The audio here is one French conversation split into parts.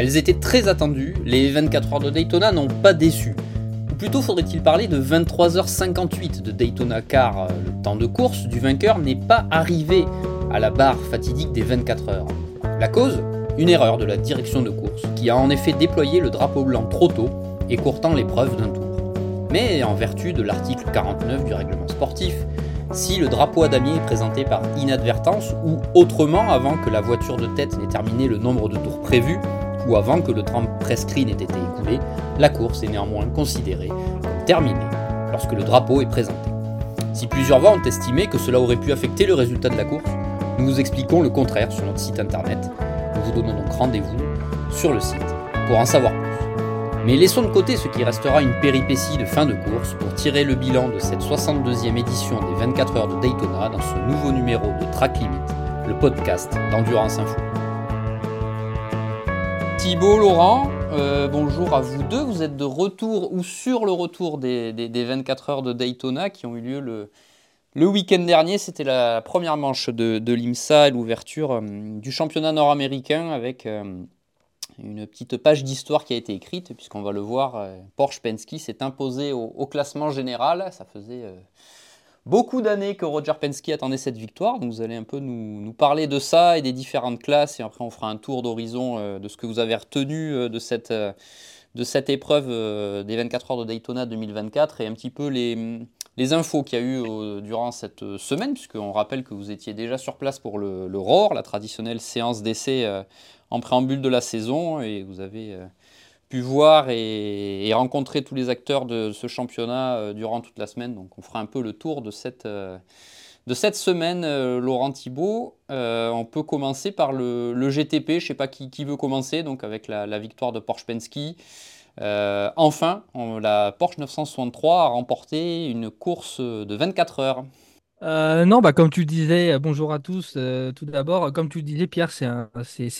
Elles étaient très attendues, les 24 heures de Daytona n'ont pas déçu. Ou plutôt faudrait-il parler de 23h58 de Daytona car euh, le temps de course du vainqueur n'est pas arrivé à la barre fatidique des 24 heures. La cause? Une erreur de la direction de course qui a en effet déployé le drapeau blanc trop tôt, écourtant l'épreuve d'un tour. Mais en vertu de l'article 49 du règlement sportif, si le drapeau à damier est présenté par inadvertance ou autrement avant que la voiture de tête n'ait terminé le nombre de tours prévus, ou avant que le temps prescrit n'ait été écoulé, la course est néanmoins considérée comme terminée lorsque le drapeau est présenté. Si plusieurs voix ont estimé que cela aurait pu affecter le résultat de la course, nous vous expliquons le contraire sur notre site internet. Nous vous donnons donc rendez-vous sur le site pour en savoir plus. Mais laissons de côté ce qui restera une péripétie de fin de course pour tirer le bilan de cette 62e édition des 24 heures de Daytona dans ce nouveau numéro de Track Limit, le podcast d'Endurance Info. Thibaut, Laurent, euh, bonjour à vous deux. Vous êtes de retour ou sur le retour des, 24 heures de Daytona qui ont eu lieu le, week-end dernier. C'était la première manche de, l'IMSA et l'ouverture euh, du championnat nord-américain avec euh, une petite page d'histoire qui a été écrite, puisqu'on va le voir, Porsche Penske s'est imposé au, classement général. Ça faisait beaucoup d'années que Roger Penske attendait cette victoire. Donc vous allez un peu nous, parler de ça et des différentes classes. Et après, on fera un tour d'horizon euh, de ce que vous avez retenu euh, de cette, euh, de cette épreuve des 24 heures de Daytona 2024 et un petit peu les, les infos qu'il y a eu durant cette semaine, puisqu'on rappelle que vous étiez déjà sur place pour le, le ROR, la traditionnelle séance d'essai en préambule de la saison. Et vous avez pu voir et, rencontrer tous les acteurs de ce championnat euh, durant toute la semaine. Donc on fera un peu le tour de cette, euh, de cette semaine, euh, Laurent Thibault. on peut commencer par le, GTP, je ne sais pas qui, qui, veut commencer, donc avec la, victoire de Porsche Penske. enfin, la Porsche 963 a remporté une course de 24 heures. non, bah, comme tu le disais, bonjour à tous. tout d'abord, comme tu le disais, Pierre, c'est un,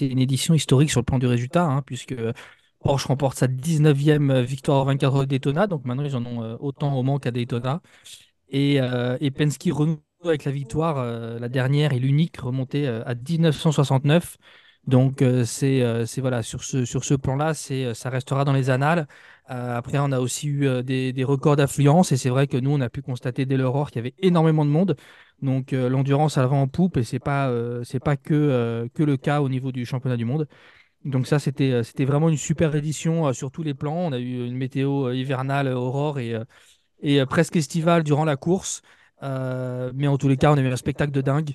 une édition historique sur le plan du résultat, hein, puisque Porsche remporte sa 19e victoire 24 heures Daytona, donc maintenant ils en ont euh, autant au Mans qu'à Daytona. Et, euh, et, renoue avec la victoire, euh, la dernière et l'unique remontée à 1969. Donc c'est voilà sur ce sur ce plan-là, c'est ça restera dans les annales. après, on a aussi eu des, records d'affluence et c'est vrai que nous on a pu constater dès l'aurore qu'il y avait énormément de monde. Donc l'endurance à l'avant en poupe et c'est pas c'est pas que que le cas au niveau du championnat du monde. Donc ça, c'était, euh, c'était vraiment une super édition euh, sur tous les plans. On a eu une météo euh, hivernale, aurore et, et presque estivale durant la course. mais en tous les cas, on a eu un spectacle de dingue.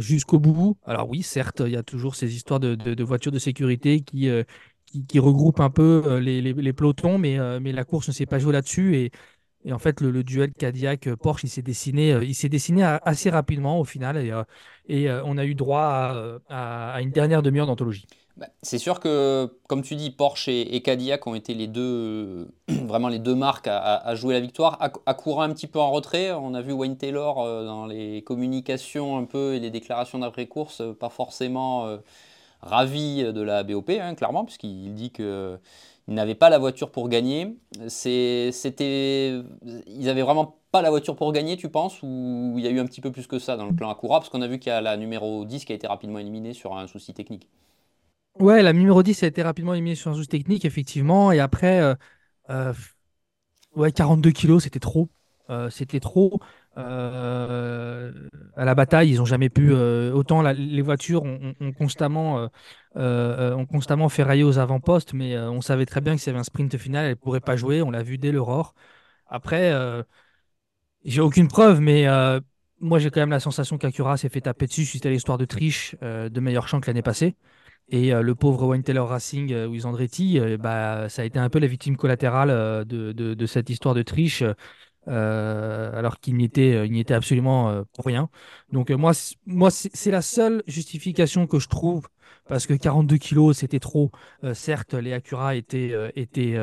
jusqu'au bout. Alors oui, certes, il y a toujours ces histoires de, de, voitures de sécurité qui, qui, regroupent un peu les, les, pelotons, mais, mais la course ne s'est pas jouée là-dessus. Et, et, en fait, le, duel Cadillac-Porsche, il s'est dessiné, il s'est dessiné assez rapidement au final. Et, et on a eu droit à, à une dernière demi-heure d'anthologie. Bah, c'est sûr que, comme tu dis, Porsche et, Cadillac ont été les deux, vraiment les deux marques à, jouer la victoire. À, courir un petit peu en retrait, on a vu Wayne Taylor euh, dans les communications un peu et les déclarations d'après-course, euh, pas forcément euh, ravi de la BOP, hein, clairement, puisqu'il dit que il n'avait pas la voiture pour gagner. C'était, ils avaient vraiment pas la voiture pour gagner, tu penses, ou il y a eu un petit peu plus que ça dans le plan Acura, parce qu'on a vu qu'il y a la numéro 10 qui a été rapidement éliminée sur un souci technique. Ouais, la numéro 10 a été rapidement éliminée sur un souci technique, effectivement. Et après, euh, euh, ouais, 42 kilos, c'était trop. Euh, c'était trop. à la bataille, ils n'ont jamais pu. autant les voitures ont, constamment, ont constamment ferraillé aux avant-postes, mais on savait très bien que s'il y avait un sprint final, elle ne pourrait pas jouer. On l'a vu dès l'aurore. Après, j'ai aucune preuve, mais moi j'ai quand même la sensation qu'Acura s'est fait taper dessus suite à l'histoire de triche de meilleur champ que l'année passée. Et euh, le pauvre Wayne Taylor Racing, euh, Wiz Andretti, euh, bah, ça a été un peu la victime collatérale de, de, cette histoire de triche. alors qu'il n'y était, il était absolument pour rien. Donc moi, moi c'est la seule justification que je trouve, parce que 42 kilos, c'était trop. certes, les Acura étaient, étaient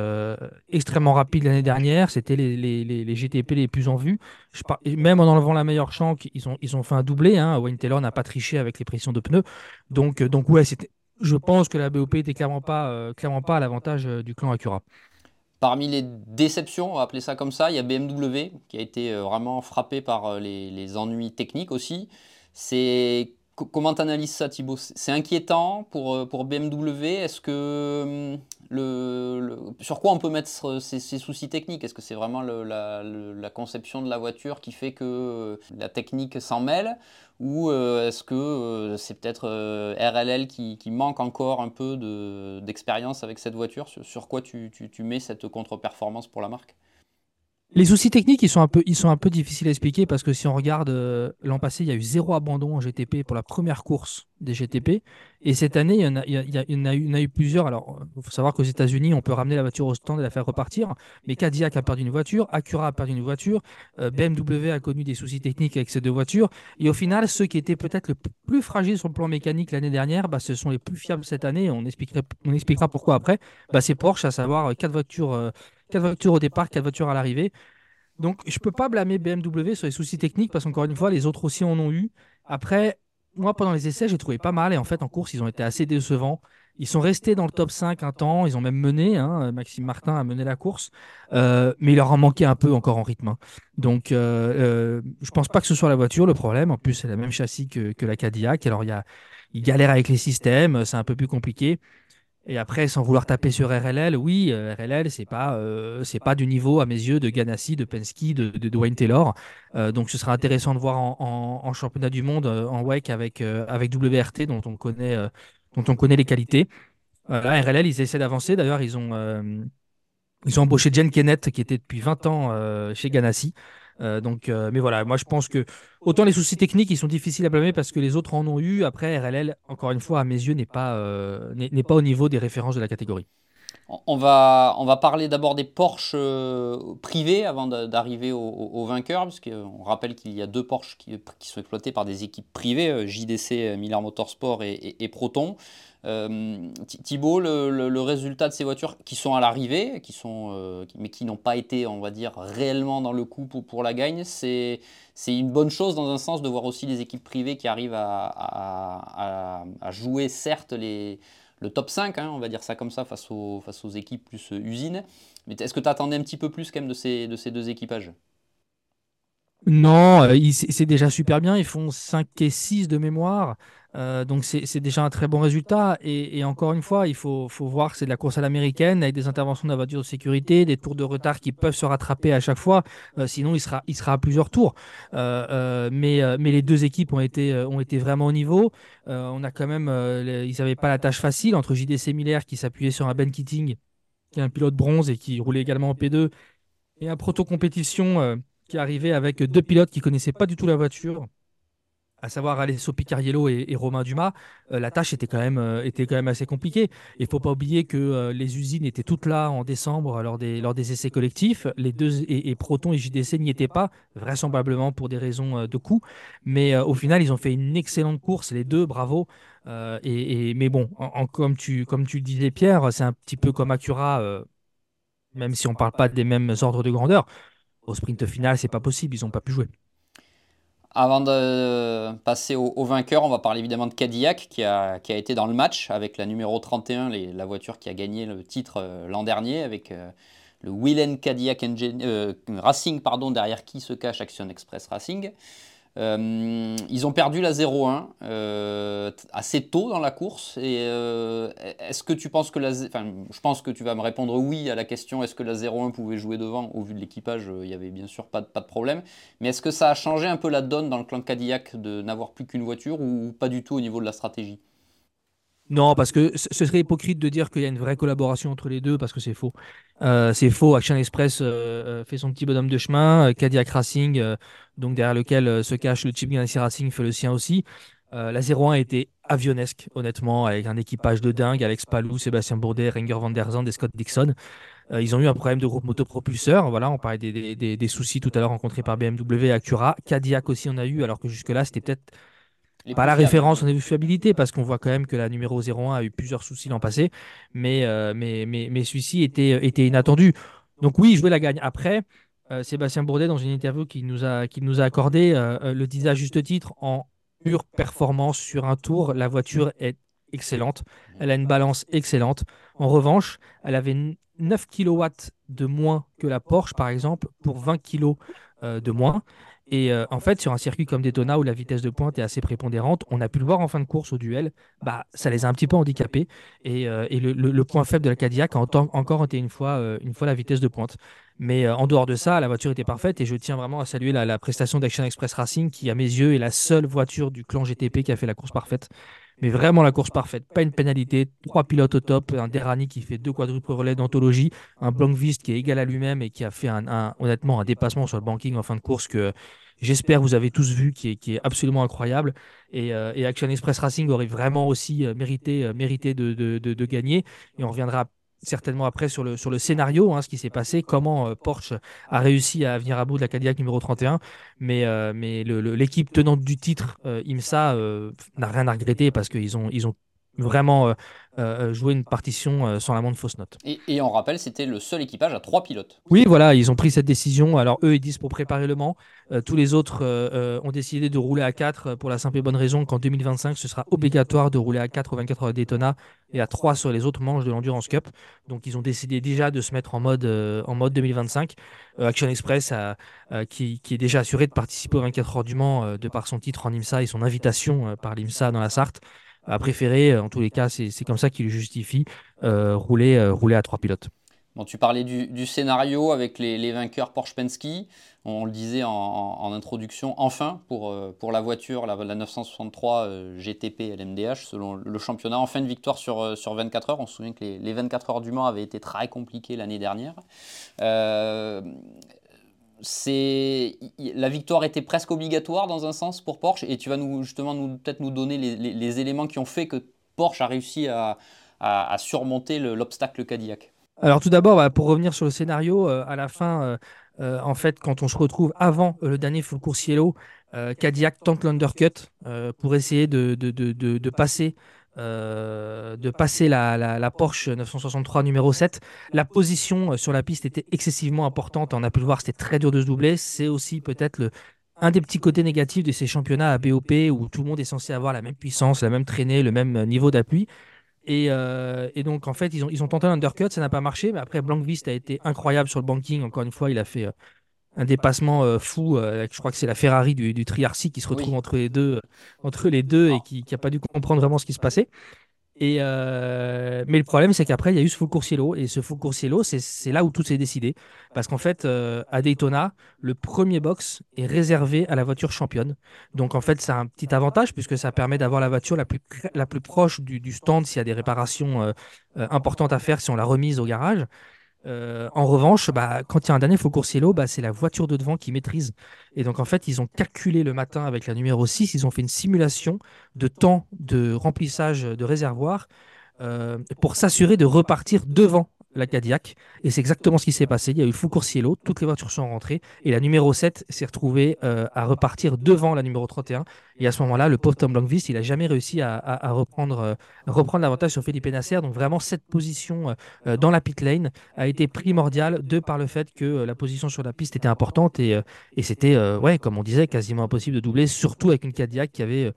extrêmement rapides l'année dernière, c'était les, les, les, GTP les plus en vue. Je même en enlevant la meilleure shank, ils ont, ils ont fait un doublé. Hein. Wayne Taylor n'a pas triché avec les pressions de pneus. Donc, donc ouais, c'était je pense que la BOP n'était clairement pas, euh, clairement pas à l'avantage euh, du clan Acura. Parmi les déceptions, on va appeler ça comme ça, il y a BMW qui a été euh, vraiment frappé par les, ennuis techniques aussi. C'est comment tu analyses ça, Thibaut? C'est inquiétant pour, euh, pour BMW Est-ce que hum, le, sur quoi on peut mettre ces, soucis techniques? Est-ce que c'est vraiment la, conception de la voiture qui fait que euh, la technique s'en mêle? Ou euh, est-ce que c'est peut-être RLL qui, manque encore un peu d'expérience avec cette voiture? Sur, quoi tu, tu mets cette contre-performance pour la marque? Les soucis techniques, ils sont, un peu, ils sont un peu difficiles à expliquer parce que si on regarde euh, l'an passé, il y a eu zéro abandon en GTP pour la première course des GTP. Et cette année, il y en a, eu, plusieurs. Alors, il faut savoir qu'aux États-Unis, on peut ramener la voiture au stand et la faire repartir. Mais Cadillac a perdu une voiture, Acura a perdu une voiture, euh, BMW a connu des soucis techniques avec ces deux voitures. Et au final, ceux qui étaient peut-être le plus fragiles sur le plan mécanique l'année dernière, bah, ce sont les plus fiables cette année. On, expliquera pourquoi après. Bah, c'est Porsche, à savoir quatre voitures. Euh, Quatre voitures au départ, quatre voitures à l'arrivée. Donc, je ne peux pas blâmer BMW sur les soucis techniques parce qu'encore une fois, les autres aussi en ont eu. Après, moi, pendant les essais, j'ai trouvé pas mal. Et en fait, en course, ils ont été assez décevants. Ils sont restés dans le top 5 un temps. Ils ont même mené. Hein, Maxime Martin a mené la course. Euh, mais il leur en manquait un peu encore en rythme. Hein. Donc, euh, euh, je ne pense pas que ce soit la voiture le problème. En plus, c'est la même châssis que, que la Cadillac. Alors, il y a, ils galèrent avec les systèmes. C'est un peu plus compliqué. Et après, sans vouloir taper sur RLL, oui, euh, RLL, c'est pas, euh, c'est pas du niveau, à mes yeux, de Ganassi, de Penske, de, de Dwayne Taylor. Euh, donc, ce sera intéressant de voir en, championnat du monde, en WEC, avec, avec WRT, dont on connaît, dont on connaît les qualités. là, RLL, ils essaient d'avancer. D'ailleurs, ils ont, ils ont embauché Jen Kennett, qui était depuis 20 ans chez Ganassi. Euh, donc, euh, mais voilà, moi je pense que autant les soucis techniques ils sont difficiles à blâmer parce que les autres en ont eu. Après, RLL, encore une fois, à mes yeux, n'est pas, euh, n'est pas au niveau des références de la catégorie. On va, on va parler d'abord des Porsche privés avant d'arriver aux au, vainqueurs, puisqu'on rappelle qu'il y a deux Porsche qui, sont exploités par des équipes privées, JDC, Miller Motorsport et, et Proton. Euh, Thibault, le, résultat de ces voitures qui sont à l'arrivée, qui sont, euh, mais qui n'ont pas été, on va dire, réellement dans le coup pour, la gagne, c'est une bonne chose dans un sens de voir aussi les équipes privées qui arrivent à, jouer, certes, le top 5, hein, on va dire ça comme ça, face aux, équipes plus usines. Mais est-ce que tu attendais un petit peu plus quand même de ces, de ces deux équipages? Non, euh, c'est déjà super bien. Ils font 5 et 6 de mémoire. Euh, donc c'est déjà un très bon résultat. Et, encore une fois, il faut, voir que c'est de la course à l'américaine avec des interventions de la voiture de sécurité, des tours de retard qui peuvent se rattraper à chaque fois. Euh, sinon, il sera, il sera à plusieurs tours. mais, mais les deux équipes ont été, ont été vraiment au niveau. on a quand même, ils n'avaient pas la tâche facile entre JDC Miller qui s'appuyait sur un Ben Keating, qui est un pilote bronze et qui roulait également en P2, et un proto compétition qui arrivait avec deux pilotes qui connaissaient pas du tout la voiture, à savoir Alessio Picariello et, Romain Dumas, euh, la tâche était quand même, euh, assez compliquée. Il ne faut pas oublier que euh, les usines étaient toutes là en décembre lors des, essais collectifs. Les deux et, Proton et JDC n'y étaient pas, vraisemblablement pour des raisons de coût. Mais au final, ils ont fait une excellente course, les deux, bravo. Et, mais bon, comme, tu, comme tu disais, Pierre, c'est un petit peu comme Acura, même si on ne parle pas des mêmes ordres de grandeur au sprint final, c'est pas possible, ils n'ont pas pu jouer. Avant de passer au, vainqueur, on va parler évidemment de Cadillac qui a, qui a, été dans le match avec la numéro 31, la voiture qui a gagné le titre euh, l'an dernier avec euh, le Willen Cadillac euh, Racing pardon, derrière qui se cache Action Express Racing. Euh, ils ont perdu la 0-1 euh, assez tôt dans la course. Euh, est-ce que tu penses que la, enfin, je pense que tu vas me répondre oui à la question est-ce que la 0-1 pouvait jouer devant? Au vu de l'équipage, il n'y avait bien sûr pas de, pas de problème. Mais est-ce que ça a changé un peu la donne dans le clan Cadillac de n'avoir plus qu'une voiture ou pas du tout au niveau de la stratégie? Non, parce que ce serait hypocrite de dire qu'il y a une vraie collaboration entre les deux, parce que c'est faux. Euh, c'est faux. Action Express euh, euh, fait son petit bonhomme de chemin. Cadillac Racing, donc derrière lequel se cache le Chip Ganassi Racing, fait le sien aussi. la 01 était avionesque, honnêtement, avec un équipage de dingue. Alex Palou, Sébastien Bourdet, Renger van der Zandt et Scott Dixon. ils ont eu un problème de groupe motopropulseur. Voilà, on parlait des, des soucis tout à l'heure rencontrés par BMW et Acura. Cadillac aussi en a eu, alors que jusque-là, c'était peut-être pas la référence en fiabilité, parce qu'on voit quand même que la numéro 01 a eu plusieurs soucis l'an passé, mais, euh, mais, mais, mais celui-ci était, était inattendu. Donc oui, jouer la gagne. Après, euh, Sébastien Bourdet, dans une interview qu'il nous a, qu'il nous a accordé, euh, le disait à juste titre, en pure performance sur un tour, la voiture est excellente. Elle a une balance excellente. En revanche, elle avait 9 kW de moins que la Porsche, par exemple, pour 20 kg de moins. Et euh, en fait, sur un circuit comme Daytona où la vitesse de pointe est assez prépondérante, on a pu le voir en fin de course au duel, bah, ça les a un petit peu handicapés. Et, euh, le, le- point faible de la Cadillac a encore été une fois, euh, une fois la vitesse de pointe. Mais en dehors de ça, la voiture était parfaite et je tiens vraiment à saluer la, la prestation d'Action Express Racing qui, à mes yeux, est la seule voiture du clan GTP qui a fait la course parfaite. Mais vraiment la course parfaite, pas une pénalité, trois pilotes au top, un Derani qui fait deux quadruples relais d'anthologie, un Blankvist qui est égal à lui-même et qui a fait un, un- honnêtement un dépassement sur le banking en fin de course que j'espère vous avez tous vu, qui est, qui est absolument incroyable. Et, euh, et Action Express Racing aurait vraiment aussi euh, mérité, euh, mérité de, de- de- de gagner. Et on reviendra certainement après sur le, sur le scénario, hein, ce qui s'est passé, comment euh, Porsche a réussi à venir à bout de la Cadillac numéro 31. Mais, euh, mais l'équipe tenante du titre, euh, IMSA, euh, n'a rien à regretter parce qu'ils ont, ils ont vraiment euh, euh, joué une partition euh, sans la moindre fausse note. Et, et on rappelle, c'était le seul équipage à trois pilotes. Oui, voilà, ils ont pris cette décision. Alors, eux, ils disent pour préparer le Mans. Euh, tous les autres euh, euh, ont décidé de rouler à 4 pour la simple et bonne raison qu'en 2025, ce sera obligatoire de rouler à 4 aux 24 heures Daytona et à 3 sur les autres manches de l'Endurance Cup. Donc, ils ont décidé déjà de se mettre en mode, euh, en mode 2025. Euh, Action Express, a- euh, qui, qui est déjà assuré de participer aux 24 heures du Mans euh, de par son titre en IMSA et son invitation euh, par l'IMSA dans la Sarthe, a préféré, euh, en tous les cas, c'est comme ça qu'il justifie, euh, rouler, euh, rouler à 3 pilotes. Bon, tu parlais du, du scénario avec les, les vainqueurs Porsche Penske. On le disait en, introduction, enfin, pour, pour la voiture, la, la 963 euh, GTP LMDH, selon le championnat, enfin une victoire sur, sur 24 heures. On se souvient que les, les 24 heures du Mans avaient été très compliquées l'année dernière. C'est la victoire était presque obligatoire dans un sens pour Porsche et tu vas nous justement nous peut-être nous donner les, éléments qui ont fait que Porsche a réussi à, à- surmonter le- l'obstacle Cadillac. Alors tout d'abord, bah, pour revenir sur le scénario, euh, à la fin, euh, euh, en fait, quand on se retrouve avant le dernier full course yellow, Cadillac tente l'undercut pour essayer de, de, de- de passer, euh, de passer la, la- la Porsche 963 numéro 7. La position euh, sur la piste était excessivement importante. On a pu le voir, c'était très dur de se doubler. C'est aussi peut-être le, un des petits côtés négatifs de ces championnats à BOP où tout le monde est censé avoir la même puissance, la même traînée, le même euh, niveau d'appui. Et, euh, et donc, en fait, ils ont, ils ont tenté l'undercut, ça n'a pas marché. Mais après, Blankvist a été incroyable sur le banking. Encore une fois, il a fait euh, un dépassement euh, fou. euh, je crois que c'est la Ferrari du, du Triarci qui se retrouve Oui. entre les deux, entre les deux et qui n'a pas dû comprendre vraiment ce qui se passait. Et euh, mais le problème, c'est qu'après, il y a eu ce full course yellow. Et ce full course yellow, c'est là où tout s'est décidé. Parce qu'en fait, euh, à Daytona, le premier box est réservé à la voiture championne. Donc en fait, c'est un petit avantage puisque ça permet d'avoir la voiture la plus, la plus proche du, du stand s'il y a des réparations euh, euh, importantes à faire si on l'a remise au garage. Euh, en revanche, bah, quand il y a un dernier faux coursier bah, c'est la voiture de devant qui maîtrise. Et donc, en fait, ils ont calculé le matin avec la numéro 6, ils ont fait une simulation de temps de remplissage de réservoir euh, pour s'assurer de repartir devant la Cadillac. Et c'est exactement ce qui s'est passé. Il y a eu le faux coursier toutes les voitures sont rentrées et la numéro 7 s'est retrouvée euh, à repartir devant la numéro 31. Et à ce moment-là, le pauvre Tom Blankvist, il n'a jamais réussi à, reprendre, euh, reprendre l'avantage sur Felipe Nasser. Donc, vraiment, cette position euh, dans la pit lane a été primordiale de par le fait que euh, la position sur la piste était importante et, euh, et c'était, euh, ouais, comme on disait, quasiment impossible de doubler, surtout avec une Cadillac qui avait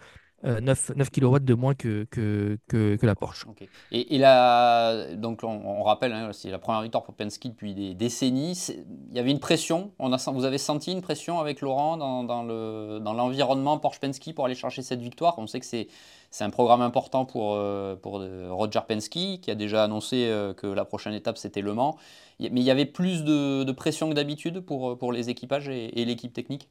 euh, 9, 9 kW de moins que, que, que, la Porsche. Et, et donc on, rappelle, hein, c'est la première victoire pour Penske depuis des décennies. Il y avait une pression. Vous avez senti une pression avec Laurent dans, dans le, dans l'environnement Porsche Penske pour aller chercher cette victoire? On sait que c'est, un programme important pour, euh, pour euh, Roger Penske qui a déjà annoncé euh, que la prochaine étape c'était Le Mans. Mais il y avait plus de, pression que d'habitude pour, pour les équipages et l'équipe technique?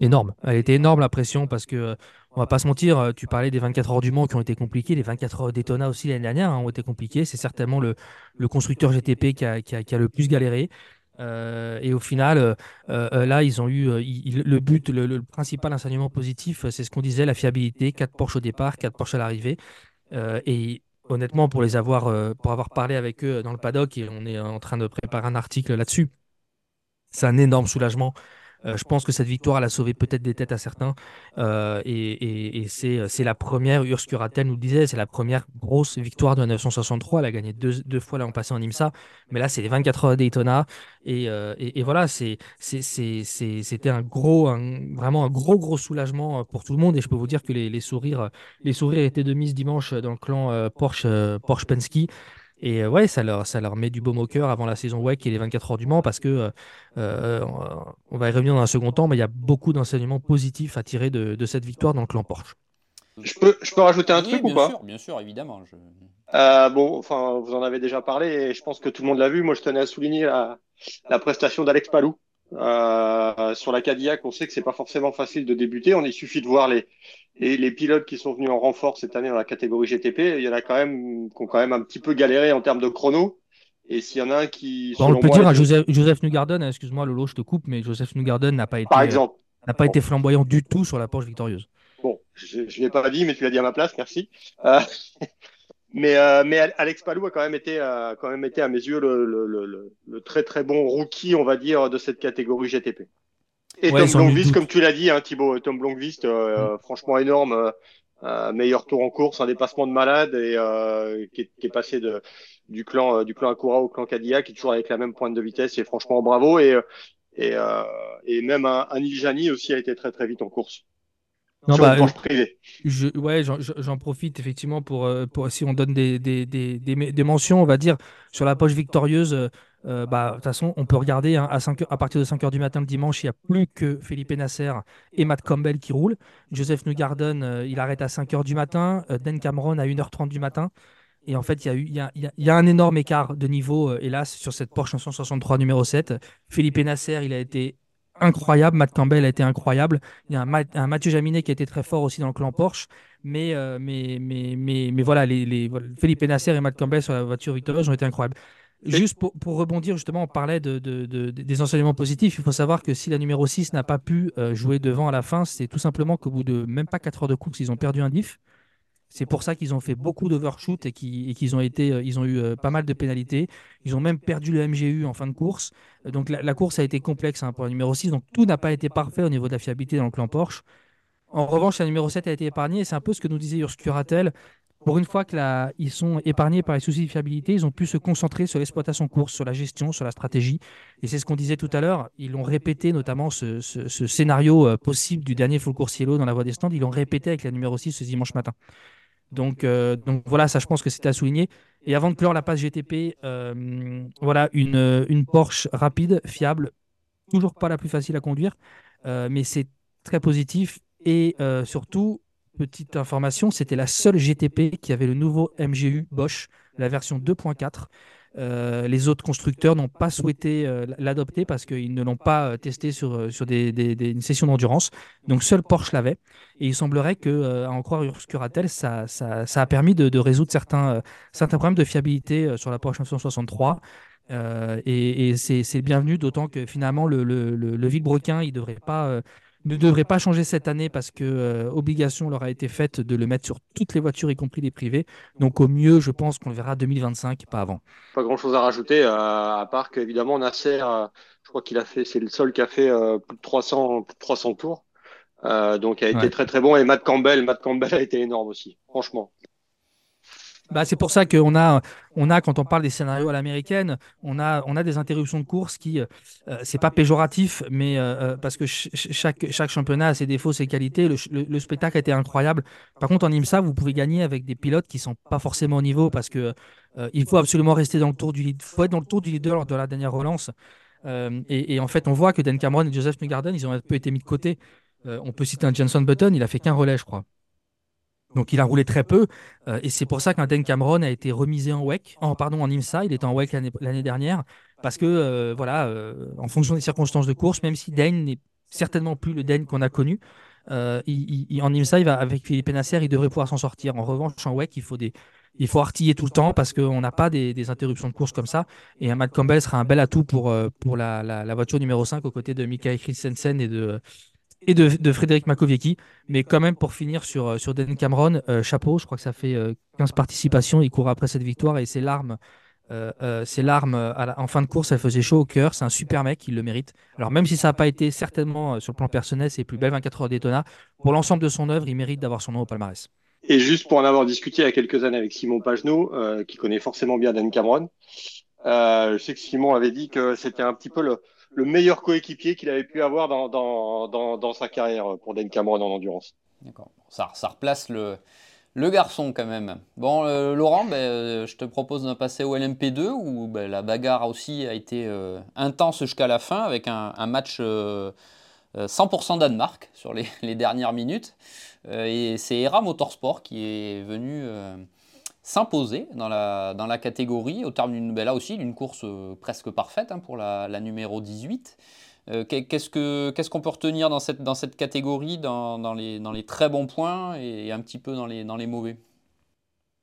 Énorme. Elle était énorme la pression parce que, on va pas se mentir, euh, tu parlais des 24 heures du Mans qui ont été compliquées, les 24 heures Daytona aussi l'année dernière hein, ont été compliquées. C'est certainement le, le constructeur GTP qui a, qui a- qui a le plus galéré. Euh, et au final, euh, euh, là, ils ont eu euh, le but, le, le principal enseignement positif, c'est ce qu'on disait, la fiabilité. 4 Porsche au départ, 4 Porsche à l'arrivée. Et honnêtement, pour les avoir, pour avoir parlé avec eux dans le paddock, et on est en train de préparer un article là-dessus, c'est un énorme soulagement. Euh, je pense que cette victoire, elle a sauvé peut-être des têtes à certains. Euh, et et- et c'est la première, Urs Curatel nous le disait, c'est la première grosse victoire de la 963. Elle a gagné deux, deux fois l'an passé en IMSA. Mais là, c'est les 24 heures à Daytona. Et, euh, et, voilà, c'était un gros, un- vraiment un gros, gros soulagement euh, pour tout le monde. Et je peux vous dire que les, les sourires, les sourires étaient de mise dimanche dans le clan euh, Porsche, euh, Porsche Penske. Et ouais, ça leur, ça leur met du baume au cœur avant la saison WEC et les 24 heures du Mans parce que on va y revenir dans un second temps, mais il y a beaucoup d'enseignements positifs à tirer de, cette victoire dans le clan Porsche. Je peux, je peux rajouter un truc ou pas? sûr, Bien sûr, évidemment. bon, enfin, vous en avez déjà parlé et je pense que tout le monde l'a vu. Moi, je tenais à souligner la, la prestation d'Alex Palou. Euh, sur la Cadillac, on sait que c'est pas forcément facile de débuter. On il suffit de voir les, les, pilotes qui sont venus en renfort cette année dans la catégorie GTP. Il y en a quand même qui ont quand même un petit peu galéré en termes de chrono. Et s'il y en a un qui. on peut dire à Joseph, Joseph Newgarden, excuse-moi Lolo, je te coupe, mais Joseph Newgarden n'a pas été. Par exemple. N'a pas été flamboyant du tout sur la Porsche victorieuse. Bon, je ne l'ai pas dit, mais tu l'as dit à ma place, merci. Euh, mais, euh, mais Alex Palou a quand même été, euh, quand même été à mes yeux le, le, le, le, très très bon rookie, on va dire, de cette catégorie GTP. Et Tom Blomqvist, comme tu l'as dit, hein, Thibaut, Tom Blomqvist, euh, mm. franchement énorme, euh, meilleur tour en course, un dépassement de malade et qui est, qui, est, passé de, du clan du clan Acura au clan Cadillac, qui est toujours avec la même pointe de vitesse. Et franchement, bravo. Et et, et même un, un Iljani aussi a été très très vite en course. Non, bah, je, ouais, j'en profite effectivement pour, euh, pour si on donne des, des, des, des, mentions, on va dire, sur la poche victorieuse. Euh, euh, bah, de toute façon, on peut regarder hein, à, 5 à partir de 5h du matin le dimanche, il n'y a plus que Felipe Nasser et Matt Campbell qui roulent. Joseph Newgarden, il arrête à 5h du matin. Dan Cameron à 1h30 du matin. Et en fait, il y, a eu, il, y a, il y a un énorme écart de niveau, hélas, sur cette Porsche 963 numéro 7. Felipe Nasser, il a été incroyable. Matt Campbell a été incroyable. Il y a un, Mathieu Jaminet qui a été très fort aussi dans le clan Porsche. Mais, euh, mais, mais, mais, mais, voilà, les, les, Philippe Nasser et Matt Campbell sur la voiture victorieuse ont été incroyables. Juste pour, pour, rebondir, justement, on parlait de, de, de, des enseignements positifs. Il faut savoir que si la numéro 6 n'a pas pu euh, jouer devant à la fin, c'est tout simplement qu'au bout de même pas 4 heures de course, ils ont perdu un diff. C'est pour ça qu'ils ont fait beaucoup d'overshoot et qu'ils ont, été, euh, ils ont eu euh, pas mal de pénalités. Ils ont même perdu le MGU en fin de course. Donc la, course a été complexe hein, pour le numéro 6. Donc tout n'a pas été parfait au niveau de la fiabilité dans le clan Porsche. En revanche, la numéro 7 a été épargnée. C'est un peu ce que nous disait Urs Curatel. Pour une fois qu'ils sont épargnés par les soucis de fiabilité, ils ont pu se concentrer sur l'exploitation course, sur la gestion, sur la stratégie. Et c'est ce qu'on disait tout à l'heure. Ils l'ont répété, notamment ce, scénario euh, possible du dernier full course yellow dans la voie des stands. Ils l'ont répété avec la numéro 6 ce dimanche matin. Donc, euh, donc voilà, ça je pense que c'était à souligner. Et avant de clore la passe GTP, euh, voilà une, une, Porsche rapide, fiable, toujours pas la plus facile à conduire, euh, mais c'est très positif. Et surtout, petite information, c'était la seule GTP qui avait le nouveau MGU Bosch, la version 2.4. Euh, les autres constructeurs n'ont pas souhaité euh, l'adopter parce qu'ils ne l'ont pas euh, testé sur, sur des, des, une session d'endurance. Donc seul Porsche l'avait. Et il semblerait que, à en croire Urskuratel, ça, ça, ça, a permis de, de résoudre certains, certains problèmes de fiabilité sur la Porsche 963. et, et c'est bienvenu, d'autant que finalement le, le, le, le il devrait pas ne devrait pas changer cette année parce que euh, obligation leur a été faite de le mettre sur toutes les voitures, y compris les privées. Donc au mieux, je pense qu'on le verra 2025, pas avant. Pas grand chose à rajouter, euh, à part qu'évidemment Nasser, euh, je crois qu'il a fait, c'est le seul qui a fait plus de 300, 300 tours. donc il a été très très bon et Matt Campbell, Matt Campbell a été énorme aussi, franchement. Bah, c'est pour ça qu'on a, on a, quand on parle des scénarios à l'américaine, on a, on a des interruptions de course qui, euh, c'est pas péjoratif, mais euh, euh, parce que chaque, chaque championnat a ses défauts, ses qualités. Le, spectacle a été incroyable. Par contre, en IMSA, vous pouvez gagner avec des pilotes qui sont pas forcément au niveau parce que il faut absolument rester dans le tour du leader. faut être dans le tour du leader lors de la dernière relance. Et, et, en fait, on voit que Dan Cameron et Joseph Newgarden, ils ont un peu été mis de côté. on peut citer un Jenson Button, il a fait qu'un relais, je crois. Donc il a roulé très peu euh, et c'est pour ça qu'un Dan Cameron a été remisé en WEC, en pardon en IMSA, il était en WEC l'année dernière parce que euh, voilà, euh, en fonction des circonstances de course, même si Dane n'est certainement plus le Dane qu'on a connu, il, en IMSA il va avec Philippe Nasser, il devrait pouvoir s'en sortir. En revanche en WEC il faut des il faut artiller tout le temps parce qu'on n'a pas des, interruptions de course comme ça. Et un Matt Campbell sera un bel atout pour, pour la, la, voiture numéro 5 aux côtés de Michael Christensen et de, et de, Frédéric Makoviecki. Mais quand même, pour finir sur, euh, sur Dan Cameron, euh, chapeau, je crois que ça fait 15 euh, participations. Il court après cette victoire et ses larmes, ses larmes en fin de course, elle faisait chaud au cœur. C'est un super mec, il le mérite. Alors, même si ça n'a pas été certainement sur le plan personnel, c'est plus belle 24 heures d'Etona, pour l'ensemble de son œuvre, il mérite d'avoir son nom au palmarès. Et juste pour en avoir discuté il y a quelques années avec Simon Pagenaud, qui connaît forcément bien Dan Cameron, je sais que Simon avait dit que c'était un petit peu le, le meilleur coéquipier qu'il avait pu avoir dans, dans, dans, sa carrière pour Dan Cameron en endurance. D'accord. Ça, ça replace le, Le garçon quand même. Bon, euh, Laurent, ben, euh, je te propose de passer au LMP2 où ben, la bagarre aussi a été euh, intense jusqu'à la fin avec un, match 100% Danemark sur les, dernières minutes. et c'est Era Motorsport qui est venu s'imposer dans la, dans la catégorie au terme d'une, ben, là aussi d'une course presque parfaite hein, pour la, numéro 18. Euh, qu'est-ce qu'on ce qu'on peut retenir dans cette, dans cette catégorie, dans, dans, les, dans les très bons points et un petit peu dans les, dans les mauvais?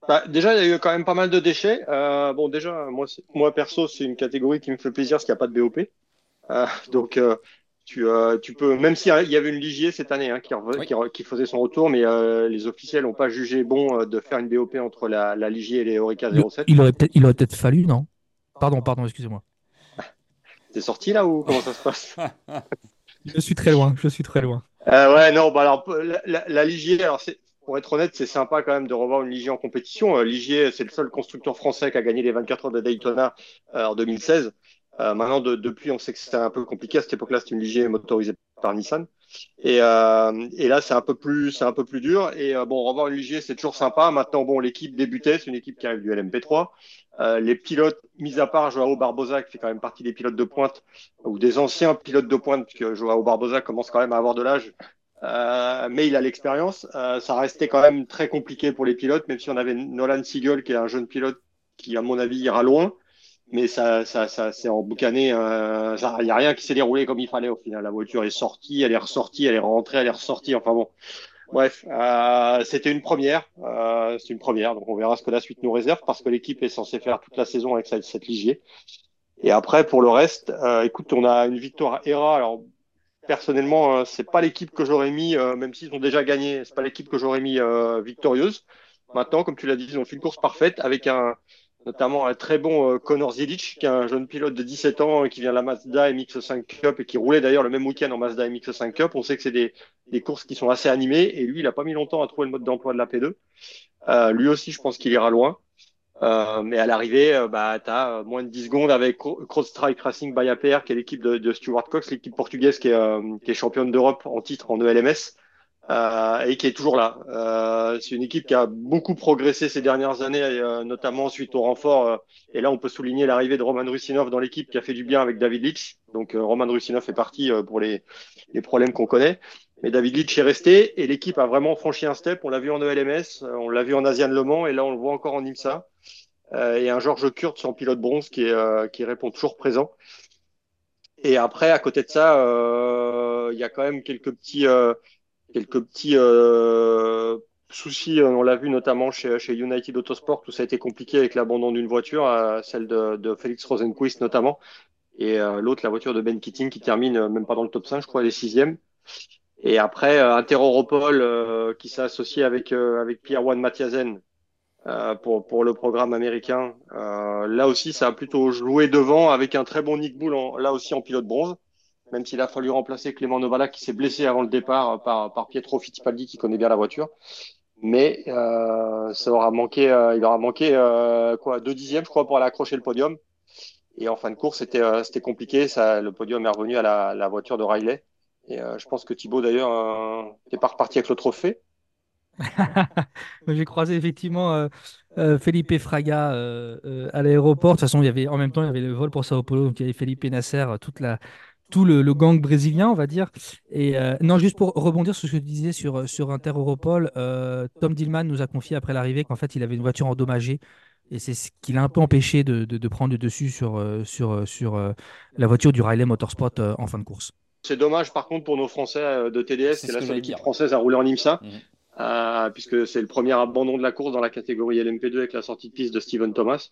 Bah, déjà, il y a eu quand même pas mal de déchets. Euh, bon, déjà, moi, moi perso, c'est une catégorie qui me fait plaisir parce qu'il n'y a pas de BOP. Euh, donc, euh, tu, euh, tu peux, même s'il y avait une Ligier cette année hein, qui, qui, qui, faisait son retour, mais les officiels n'ont pas jugé bon de faire une BOP entre la, la Ligier et les Orica 07. Il, aurait peut-être peut, peut fallu, non? Pardon, pardon, excusez-moi. T'es sorti là ou comment ça se passe? Je suis très loin, je suis très loin. Euh, ouais, non, bah alors la, la, Ligier, alors c'est pour être honnête, c'est sympa quand même de revoir une Ligier en compétition. Euh, Ligier, c'est le seul constructeur français qui a gagné les 24 heures de Daytona euh, en 2016. Euh, maintenant, de, depuis, on sait que c'était un peu compliqué. À cette époque-là, c'était une Ligier motorisée par Nissan. Et, euh, et là, c'est un peu plus, un peu plus dur. Et euh, bon, revoir une Ligier, c'est toujours sympa. Maintenant, bon, l'équipe débutait, c'est une équipe qui arrive du LMP3. Euh, les pilotes, mis à part Joao Barbosa, qui fait quand même partie des pilotes de pointe, ou des anciens pilotes de pointe, puisque Joao Barbosa commence quand même à avoir de l'âge, euh, mais il a l'expérience. Euh, ça restait quand même très compliqué pour les pilotes, même si on avait Nolan Siegel, qui est un jeune pilote qui, à mon avis, ira loin. Mais ça, ça, ça c'est emboucané. Euh, il n'y a rien qui s'est déroulé comme il fallait au final. La voiture est sortie, elle est ressortie, elle est rentrée, elle est ressortie. Enfin bon, Bref, euh, c'était une première. Euh, c'est une première, donc on verra ce que la suite nous réserve parce que l'équipe est censée faire toute la saison avec cette, cette Ligier. Et après, pour le reste, euh, écoute, on a une victoire ERA. Alors personnellement, euh, c'est pas l'équipe que j'aurais mis, euh, même s'ils ont déjà gagné, c'est pas l'équipe que j'aurais mis victorieuse. Maintenant, comme tu l'as dit, ils ont fait une course parfaite avec un, notamment un très bon euh, Connor Zilic, qui est un jeune pilote de 17 ans qui vient de la Mazda MX5 Cup et qui roulait d'ailleurs le même week-end en Mazda MX5 Cup. On sait que c'est des, des, courses qui sont assez animées et lui, il a pas mis longtemps à trouver le mode d'emploi de la P2. Euh, lui aussi, je pense qu'il ira loin. Euh, mais à l'arrivée, euh, bah, tu euh, moins de 10 secondes avec Strike Racing by APR, qui est l'équipe de, de, Stuart Cox, l'équipe portugaise qui est, qui est championne d'Europe en titre en ELMS euh, et qui est toujours là. Euh, c'est une équipe qui a beaucoup progressé ces dernières années, euh, notamment suite au renfort. Euh, et là, on peut souligner l'arrivée de Roman Rusinov dans l'équipe qui a fait du bien avec David Litch. Donc, euh, Roman Rusinov est parti pour les, les problèmes qu'on connaît. Mais David Litch est resté et l'équipe a vraiment franchi un step. On l'a vu en ELMS, on l'a vu en Asian Le Mans et là, on le voit encore en IMSA. et un Georges Kurtz en pilote bronze qui, est, qui répond toujours présent. Et après, à côté de ça, il y a quand même quelques petits quelques petits euh, soucis. On l'a vu notamment chez, chez, United Autosport où ça a été compliqué avec l'abandon d'une voiture, euh, celle de, de Félix Rosenquist notamment, et euh, l'autre la voiture de Ben Keating qui termine euh, même pas dans le top 5, je crois, elle est sixième. Et après, euh, Interopol euh, qui s'est associé avec avec Pierre Juan Mathiasen pour pour le programme américain. là aussi, ça a plutôt joué devant avec un très bon Nick Bull, là aussi en pilote bronze même s'il a fallu remplacer Clément Novala qui s'est blessé avant le départ euh, par, par Pietro Fittipaldi qui connaît bien la voiture. Mais euh, ça aura manqué, euh, il aura manqué euh, quoi deux dixièmes, je crois, pour aller accrocher le podium. Et en fin de course, c'était euh, c'était compliqué. Ça, le podium est revenu à la, la voiture de Riley. Et je pense que Thibaut d'ailleurs n'est pas reparti avec le trophée. J'ai croisé effectivement Felipe Fraga à l'aéroport. De toute façon, il y avait en même temps il y avait le vol pour Sao Paulo, donc il y avait Felipe Nasser, toute la tout le, gang brésilien, on va dire. Et euh, non, juste pour rebondir sur ce que tu disais sur, sur Inter-Europol, euh, Tom Dillman nous a confié après l'arrivée qu'en fait, il avait une voiture endommagée. Et c'est ce qui l'a un peu empêché de, de, prendre le dessus sur, euh, sur, sur la voiture du Riley Motorsport en fin de course. C'est dommage, par contre, pour nos Français de TDS, c'est la seule équipe française à rouler en IMSA, mhm. puisque c'est le premier abandon de la course dans la catégorie LMP2 avec la sortie de piste de Steven Thomas.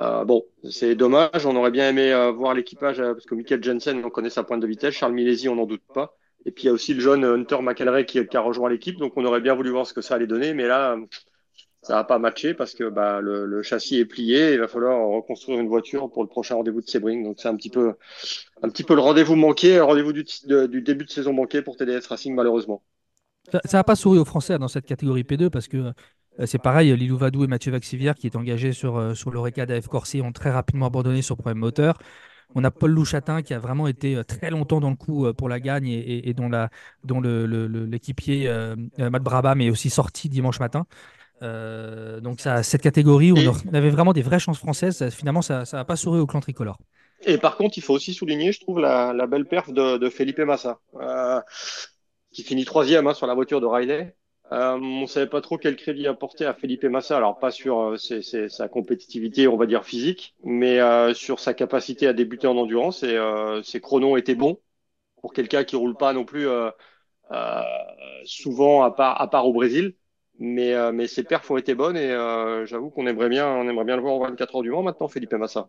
Euh, bon, c'est dommage. On aurait bien aimé euh, voir l'équipage euh, parce que Michael Jensen, on connaît sa pointe de vitesse. Charles Milesi, on n'en doute pas. Et puis il y a aussi le jeune Hunter McElray qui, a rejoint l'équipe. Donc on aurait bien voulu voir ce que ça allait donner, mais là, ça n'a pas matché parce que bah, le, châssis est plié. Il va falloir reconstruire une voiture pour le prochain rendez-vous de Sebring. Donc c'est un petit peu, un petit peu le rendez-vous manqué, le rendez-vous du, du début de saison manqué pour TDS Racing malheureusement. Ça n'a pas souri aux Français dans cette catégorie P2 parce que c'est pareil, Lilou Vadou et Mathieu Vaxivière qui est engagé sur, euh, sur l'Oreca d'AF Corsi ont très rapidement abandonné sur problème moteur. On a Paul Louchatin qui a vraiment été euh, très longtemps dans le coup pour la gagne et, dont, la, dont l'équipier le, Matt Brabham est aussi sorti dimanche matin. donc ça, cette catégorie où on avait vraiment des vraies chances françaises, finalement ça n'a pas souri au clan tricolore. Et par contre, il faut aussi souligner, je trouve, la, belle perf de, Felipe Massa, qui finit troisième hein, sur la voiture de Riley. Euh, on savait pas trop quel crédit apporter à Felipe Massa. Alors pas sur euh, sa compétitivité, on va dire physique, mais euh, sur sa capacité à débuter en endurance. Et euh, ses chronos étaient bons pour quelqu'un qui roule pas non plus souvent à part, à part au Brésil. Mais, mais ses perfs ont été bonnes et j'avoue qu'on aimerait bien, on aimerait bien le voir en 24 heures du Mans maintenant, Felipe Massa.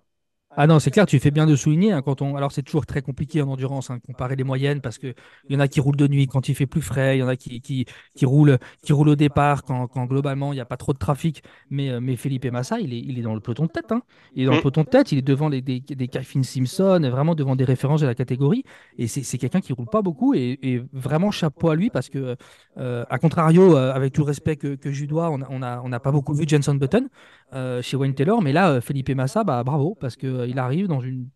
Ah non, c'est clair, tu fais bien de souligner. Hein, quand on... Alors, c'est toujours très compliqué en endurance, hein, comparer les moyennes, parce qu'il y en a qui roulent de nuit quand il fait plus frais, il y en a qui, qui, qui, roulent, qui roulent au départ quand, quand globalement il n'y a pas trop de trafic. Mais, euh, mais Felipe Massa, il est, il est dans le peloton de tête. Hein. Il est dans le mm. peloton de tête, il est devant les, des, des Simpson, vraiment devant des références de la catégorie. Et c'est quelqu'un qui roule pas beaucoup. Et, vraiment chapeau à lui, parce que, euh, à contrario, euh, avec tout le respect que, que je dois, on n'a on a, on a pas beaucoup vu Jenson Button chez Wayne Taylor. Mais là, Felipe Massa, bah, bravo, parce que il arrive dans une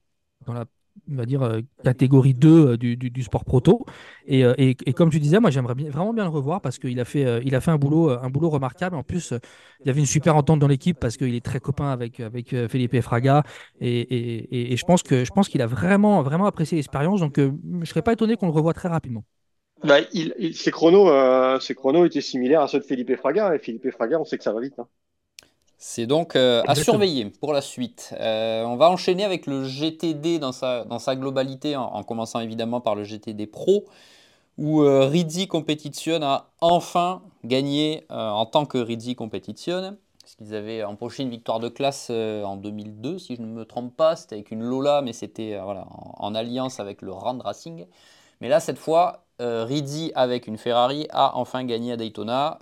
dans la on va dire euh, catégorie 2 euh, du, du, sport proto et, euh, et, et, comme tu disais moi j'aimerais bien, vraiment bien le revoir parce qu'il a fait a fait un boulot un boulot remarquable en plus il y avait une super entente dans l'équipe parce qu'il est très copain avec avec Felipe Fraga et, et je pense je pense qu'il a vraiment vraiment apprécié l'expérience donc je je serais pas étonné qu'on le revoie très rapidement bah, ses chronos ses chronos étaient similaires à ceux de Felipe Fraga et Felipe Fraga on sait que ça va vite hein. C'est donc euh, à surveiller pour la suite. Euh, on va enchaîner avec le GTD dans sa, dans sa globalité, en, commençant évidemment par le GTD Pro, où euh, Rizzi Competition a enfin gagné en tant que Rizzi Competition. Parce qu'ils avaient empoché une victoire de classe en 2002, si je ne me trompe pas. C'était avec une Lola, mais c'était voilà, en, alliance avec le Rand Racing. Mais là, cette fois, Rizzi avec une Ferrari a enfin gagné à Daytona.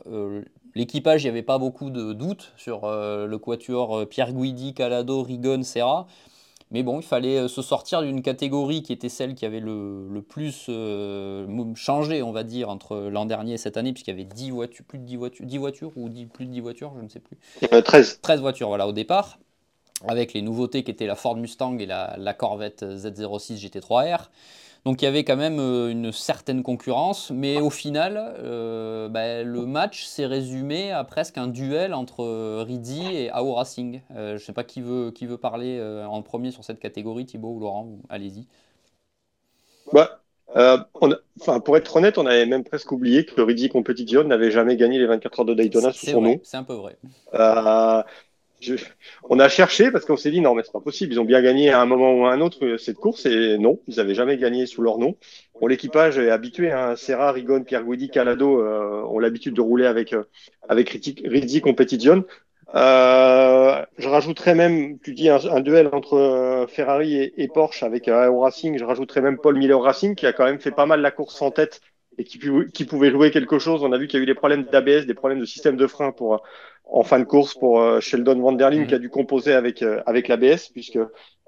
L'équipage, il n'y avait pas beaucoup de doutes sur euh, le quatuor euh, Pierre Guidi, Calado, Rigon, Serra. Mais bon, il fallait euh, se sortir d'une catégorie qui était celle qui avait le, plus changé, on va dire, entre l'an dernier et cette année, puisqu'il y avait 10 voitures, plus de 10 voitures, 10 voitures ou plus de 10 voitures, je ne sais plus. 13. 13 voitures, voilà, au départ, avec les nouveautés qui étaient la Ford Mustang et la, la Corvette Z06 GT3R. Donc il y avait quand même euh, une certaine concurrence, mais au final, euh, bah, le match s'est résumé à presque un duel entre euh, Rizzi et AO Racing. je ne sais pas qui veut, qui veut parler en premier sur cette catégorie, Thibaut ou Laurent, allez-y. Bah, enfin, pour être honnête, on avait même presque oublié que Rizzi Competition n'avait jamais gagné les 24 heures de Daytona sous son nom. C'est un peu vrai on a cherché parce qu'on s'est dit non mais c'est pas possible. Ils ont bien gagné à un moment ou à un autre euh, cette course et non, ils avaient jamais gagné sous leur nom. Bon, l'équipage est habitué. Hein, Serra, Rigon, Pierre Guidi, Calado euh, ont l'habitude de rouler avec euh, avec Rizzi Competition. Euh, je rajouterais même, tu dis un, duel entre Ferrari et, Porsche avec Aero Racing. Je rajouterais même Paul Miller Racing qui a quand même fait pas mal la course en tête et qui, qui pouvait jouer quelque chose. On a vu qu'il y a eu des problèmes d'ABS, des problèmes de système de frein pour en fin de course pour euh, Sheldon Van Der Linde qui a dû composer avec euh, avec l'ABS puisque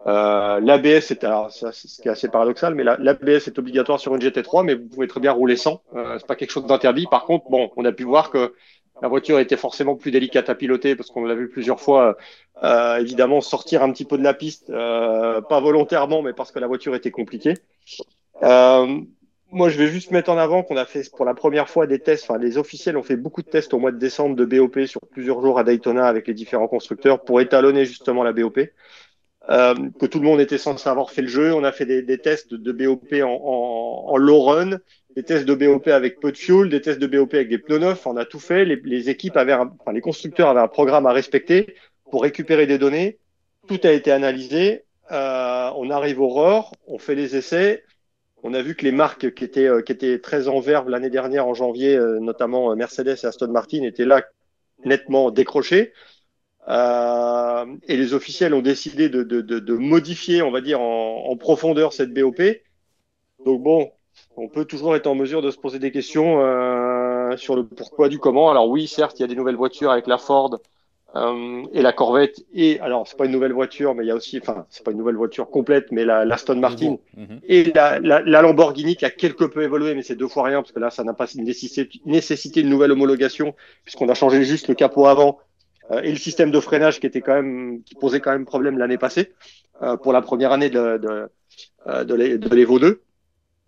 euh, l'ABS est alors ça, ce qui est assez paradoxal mais l'ABS est obligatoire sur une GT3 mais vous pouvez très bien rouler sans. Euh, c'est pas quelque chose d'interdit. Par contre bon on a pu voir que la voiture était forcément plus délicate à piloter parce qu'on l'a vu plusieurs fois euh, évidemment sortir un petit peu de la piste pas volontairement mais parce que la voiture était compliquée moi, je vais juste mettre en avant qu'on a fait pour la première fois des tests. Enfin, les officiels ont fait beaucoup de tests au mois de décembre de BOP sur plusieurs jours à Daytona avec les différents constructeurs pour étalonner justement la BOP. Euh, que tout le monde était censé avoir fait le jeu. On a fait des, des tests de BOP en, en, en, low run, des tests de BOP avec peu de fuel, des tests de BOP avec des pneus neufs. On a tout fait. Les, équipes avaient, enfin, les constructeurs avaient un programme à respecter pour récupérer des données. Tout a été analysé. Euh, on arrive au ROR, on fait les essais on a vu que les marques qui étaient, euh, qui étaient très en verve l'année dernière, en janvier, euh, notamment euh, Mercedes et Aston Martin, étaient là nettement décrochées. et les officiels ont décidé de, modifier, on va dire, en, profondeur cette BOP. Donc bon, on peut toujours être en mesure de se poser des questions sur le pourquoi du comment. Alors oui, certes, il y a des nouvelles voitures avec la Ford euh, et la Corvette et alors c'est pas une nouvelle voiture mais il y a aussi enfin c'est pas une nouvelle voiture complète mais la l'Aston Martin. Mhm. et la, la, la, Lamborghini qui a quelque peu évolué mais c'est deux fois rien parce que là ça n'a pas nécessité, nécessité une nouvelle homologation puisqu'on a changé juste le capot avant euh, et le système de freinage qui était quand même qui posait quand même problème l'année passée euh, pour la première année de de, euh, de l'Evo 2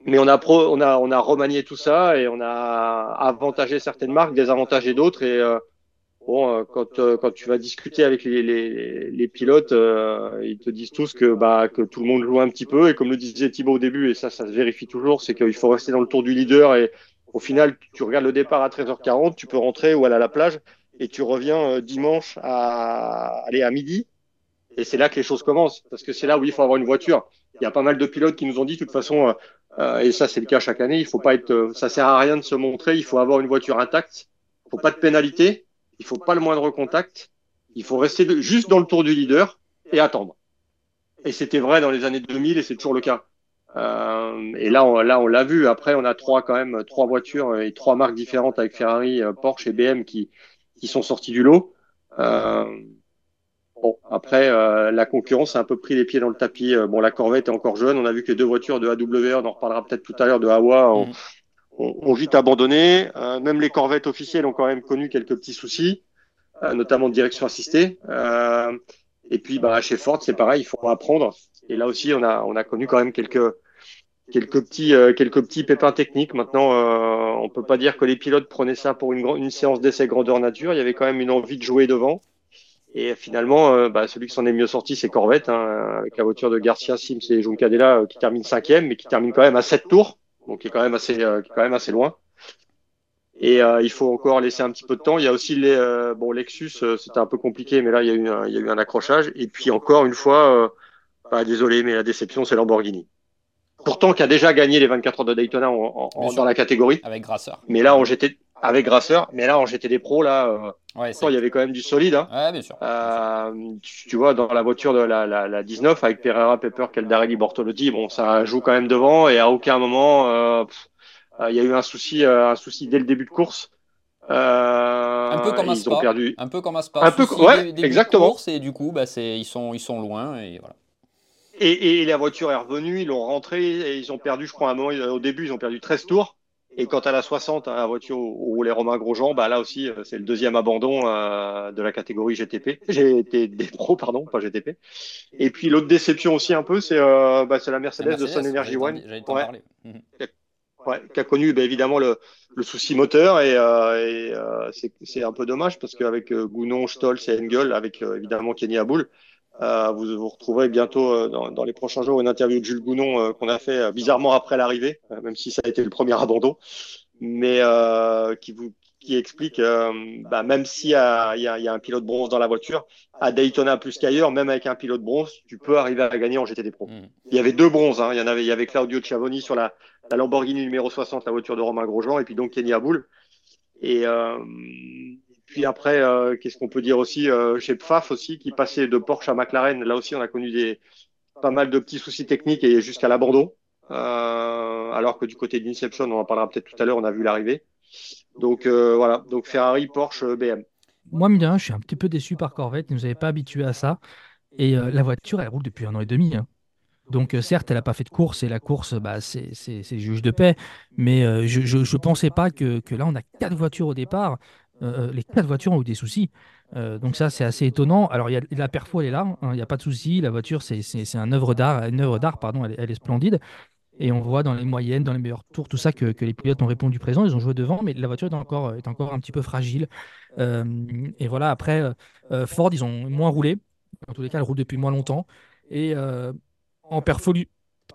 mais on a pro, on a on a remanié tout ça et on a avantagé certaines marques désavantagé d'autres et bon, euh, quand, euh, quand tu vas discuter avec les, les, les pilotes, euh, ils te disent tous que, bah, que tout le monde joue un petit peu. Et comme le disait Thibaut au début, et ça, ça se vérifie toujours, c'est qu'il faut rester dans le tour du leader. Et au final, tu regardes le départ à 13h40, tu peux rentrer ou aller à la plage et tu reviens dimanche à, aller à midi. Et c'est là que les choses commencent, parce que c'est là où il faut avoir une voiture. Il y a pas mal de pilotes qui nous ont dit, de toute façon, euh, et ça c'est le cas chaque année, il faut pas être, ça sert à rien de se montrer, il faut avoir une voiture intacte, faut pas de pénalité, il faut pas le moindre contact. Il faut rester juste dans le tour du leader et attendre. Et c'était vrai dans les années 2000 et c'est toujours le cas. Euh, et là, on, là, on l'a vu. Après, on a trois quand même trois voitures et trois marques différentes avec Ferrari, euh, Porsche et BM qui qui sont sortis du lot. Euh, bon, après, euh, la concurrence a un peu pris les pieds dans le tapis. Euh, bon, la Corvette est encore jeune. On a vu que deux voitures de AWR, on en reparlera peut-être tout à l'heure, de Hawa, ont, vite abandonné. Euh, même les corvettes officielles ont quand même connu quelques petits soucis, euh, notamment de direction assistée. Euh, et puis bah, chez Ford, c'est pareil, il faut apprendre. Et là aussi, on a, on a connu quand même quelques, quelques, petits, quelques petits pépins techniques. Maintenant, on peut pas dire que les pilotes prenaient ça pour une, une séance d'essai grandeur nature. Il y avait quand même une envie de jouer devant. Et finalement, bah, celui qui s'en est mieux sorti, c'est Corvette, hein, avec la voiture de Garcia, Sims et Juncadella qui termine cinquième, mais qui termine quand même à 7 tours donc qui est quand même assez, euh, qui est quand même assez loin. Et euh, il faut encore laisser un petit peu de temps. Il y a aussi les, euh, bon, Lexus, c'était un peu compliqué, mais là il y a eu un, il y a eu un accrochage. Et puis encore une fois, bah, désolé, mais la déception c'est Lamborghini. Pourtant, qui a déjà gagné les 24 heures de Daytona en, en, dans la catégorie. Avec Grasseur. Mais là, en GT, avec Grasseur. Mais là, en GT des pros, là, ouais, il y avait quand même du solide. Hein. Ouais, bien sûr. Euh, tu, tu, vois, dans la voiture de la, la, la 19, avec Pereira, Pepper, Caldarelli, Bortolotti, bon, ça joue quand même devant. Et à aucun moment, euh, il y a eu un souci, un souci dès le début de course. Euh, un peu comme ils ont perdu. Un peu comme Aspa. Un peu, ouais, exactement. Et du coup, bah, c'est, ils sont, ils sont loin et voilà. Et, et, la voiture est revenue, ils l'ont rentré et ils ont perdu, je crois, à un moment, au début, ils ont perdu 13 tours. Et quand à la 60, hein, la voiture où roulait Romain Grosjean, bah là aussi, euh, c'est le deuxième abandon euh, de la catégorie GTP. GT des pros, pardon, pas GTP. Et puis l'autre déception aussi un peu, c'est euh, bah, la, Mercedes de Sun Energy One. Ouais. Mhm. Ouais, qui a connu bah, évidemment le, le, souci moteur et, euh, et euh, c'est un peu dommage parce qu'avec euh, Gounon, Stolz et Engel, avec évidemment Kenny Aboul, vous vous retrouverez bientôt euh, dans, dans, les prochains jours une interview de Jules Gounon euh, qu'on a fait bizarrement après l'arrivée, même si ça a été le premier abandon, mais qui vous qui explique, bah, même s'il y a, y, a, y a un pilote bronze dans la voiture, à Daytona plus qu'ailleurs, même avec un pilote bronze, tu peux arriver à gagner en GTD Pro. Mmh. Il y avait deux bronzes, hein. il y en avait, il y avait Claudio Ciavoni sur la, la Lamborghini numéro 60, la voiture de Romain Grosjean, et puis donc Kenny Aboul. Et euh, puis après, euh, qu'est-ce qu'on peut dire aussi euh, chez Pfaff aussi, qui passait de Porsche à McLaren. Là aussi, on a connu des pas mal de petits soucis techniques et jusqu'à l'abandon. Euh, alors que du côté d'Inception, on en parlera peut-être tout à l'heure, on a vu l'arrivée. Donc voilà, donc Ferrari, Porsche, BM. Moi, je suis un petit peu déçu par Corvette. Ne nous avaient pas habitués à ça. Et la voiture, elle roule depuis un an et demi. Hein. Donc certes, elle n'a pas fait de course et la course, bah, c'est juge de paix. Mais je ne pensais pas que, là, on a quatre voitures au départ. Euh, euh, les quatre voitures ont eu des soucis. Euh, donc ça, c'est assez étonnant. Alors, y a, la perfo, elle est là, hein, il n'y a pas de souci. La voiture, c'est un œuvre d'art, une œuvre d'art, pardon, elle, est splendide. Et on voit dans les moyennes, dans les meilleurs tours, tout ça, que, les pilotes ont répondu présent. Ils ont joué devant, mais la voiture est encore, est encore un petit peu fragile. et voilà, après, Ford, ils ont moins roulé. En tous les cas, elle roule depuis moins longtemps. Et en perfo,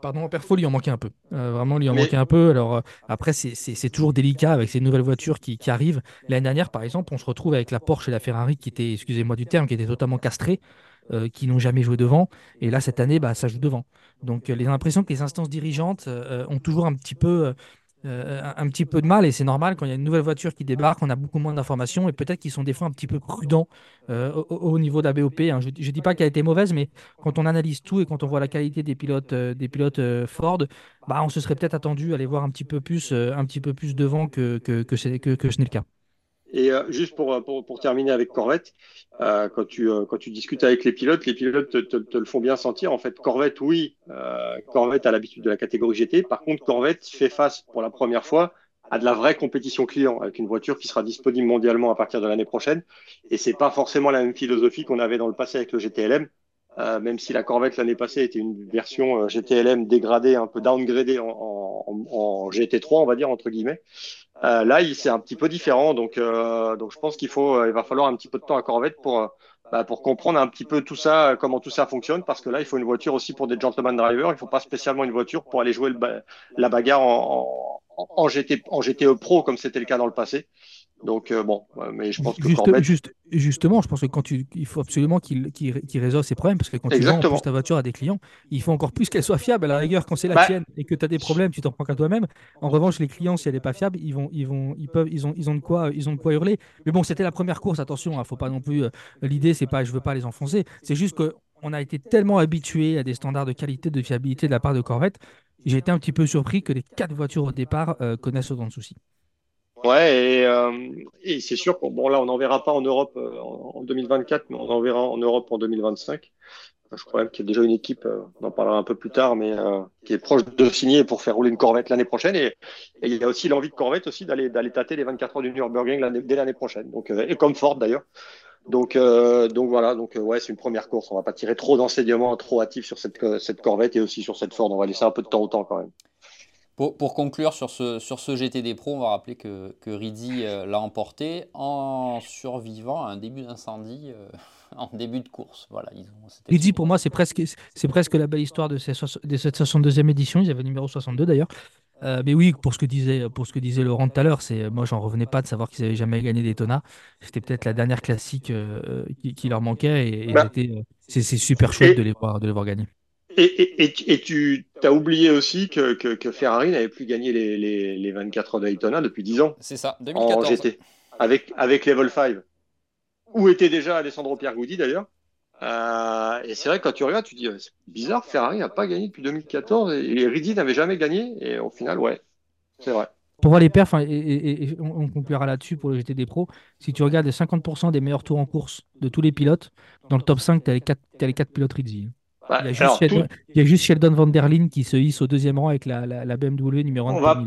pardon, Perfo lui en manquait un peu. Euh, vraiment, lui en manquait un peu. Alors, euh, après, c'est toujours délicat avec ces nouvelles voitures qui, qui arrivent. L'année dernière, par exemple, on se retrouve avec la Porsche et la Ferrari qui étaient, excusez-moi du terme, qui étaient totalement castrées, euh, qui n'ont jamais joué devant. Et là, cette année, bah, ça joue devant. Donc, les impressions que les instances dirigeantes ont toujours un petit peu euh, un petit peu de mal et c'est normal quand il y a une nouvelle voiture qui débarque, on a beaucoup moins d'informations et peut-être qu'ils sont des fois un petit peu prudents euh, au, niveau de la BOP. Hein. Je ne dis pas qu'elle a été mauvaise, mais quand on analyse tout et quand on voit la qualité des pilotes, euh, des pilotes Ford, bah, on se serait peut-être attendu à aller voir un petit peu plus, un petit peu plus devant que, que, que ce n'est le cas. Et euh, juste pour, pour, pour, terminer avec Corvette, euh, quand, tu, euh, quand tu discutes avec les pilotes, les pilotes te, te, te le font bien sentir. En fait, Corvette, oui, euh, Corvette a l'habitude de la catégorie GT. Par contre, Corvette fait face pour la première fois à de la vraie compétition client avec une voiture qui sera disponible mondialement à partir de l'année prochaine. Et c'est pas forcément la même philosophie qu'on avait dans le passé avec le GTLM. Euh, même si la Corvette l'année passée était une version euh, GTLM dégradée, un peu downgradée en, en, en, GT3, on va dire entre guillemets. Là, c'est un petit peu différent. Donc, donc je pense qu'il faut, il va falloir un petit peu de temps à Corvette pour, bah, pour comprendre un petit peu tout ça, comment tout ça fonctionne, parce que là, il faut une voiture aussi pour des gentleman drivers. Il ne faut pas spécialement une voiture pour aller jouer le, la bagarre en, en, en, GT, en GTE Pro, comme c'était le cas dans le passé. Donc, euh, bon, mais je pense que juste, Justement, je pense que quand tu, il faut absolument qu'il qu résolve ces problèmes, parce que quand tu vends plus ta voiture à des clients, il faut encore plus qu'elle soit fiable. À la rigueur, quand c'est la bah tienne et que tu as des problèmes, tu t'en prends qu'à toi-même. En revanche, les clients, si elle n'est pas fiable, ils, vont, ils, vont, ils, peuvent, ils, ont, ils, ont de quoi, ils ont de quoi hurler. Mais bon, c'était la première course, attention, hein, faut pas non plus. Euh, l'idée, c'est pas, je veux pas les enfoncer, c'est juste qu'on a été tellement habitué à des standards de qualité, de fiabilité de la part de Corvette. J'ai été un petit peu surpris que les quatre voitures au départ euh, connaissent autant de soucis. Ouais, et, euh, et c'est sûr qu'on bon là on n'en verra pas en Europe euh, en, 2024, mais on en verra en Europe en 2025. Je crois même qu'il y a déjà une équipe, euh, on en parlera un peu plus tard, mais qui est proche de signer pour faire rouler une Corvette l'année prochaine. Et, il y a aussi l'envie de Corvette aussi d'aller d'aller tâter les 24 heures du Nürburgring dès l'année prochaine. Donc et comme Ford d'ailleurs. Donc donc voilà, donc ouais c'est une première course. On va pas tirer trop d'enseignements trop hâtifs sur cette cette Corvette et aussi sur cette Ford. On va laisser un peu de temps au temps quand même. Pour, conclure sur ce, sur ce GTD Pro, on va rappeler que, que Rizzi euh, l'a emporté en survivant à un début d'incendie euh, en début de course. Voilà, Rizzi, pour moi, c'est presque, c'est presque la belle histoire de, cette 62e édition. Ils avaient numéro 62 d'ailleurs. Euh, mais oui, pour ce que disait, pour ce que disait Laurent tout à l'heure, c'est moi j'en revenais pas de savoir qu'ils avaient jamais gagné Daytona. C'était peut-être la dernière classique qui, leur manquait et, bah. c'est super chouette de les voir de les voir gagner. Et, et, tu as oublié aussi que, que, Ferrari n'avait plus gagné les, les, les 24 heures de Daytona depuis 10 ans. C'est ça, 2014. En GT, avec, avec Level 5. Où était déjà Alessandro Pierguidi d'ailleurs. Euh, et c'est vrai que quand tu regardes, tu dis c'est bizarre, Ferrari n'a pas gagné depuis 2014 et, Rizzi n'avait jamais gagné. Et au final, ouais, c'est vrai. Pour voir les perfs, hein, et, on conclura là-dessus pour le GTD Pro, si tu regardes les 50% des meilleurs tours en course de tous les pilotes, dans le top 5, tu as, as, les 4 pilotes Rizzi. Bah, il, y a juste Sheldon, Van Der Linde qui se hisse au deuxième rang avec la, la, BMW numéro 1 on va,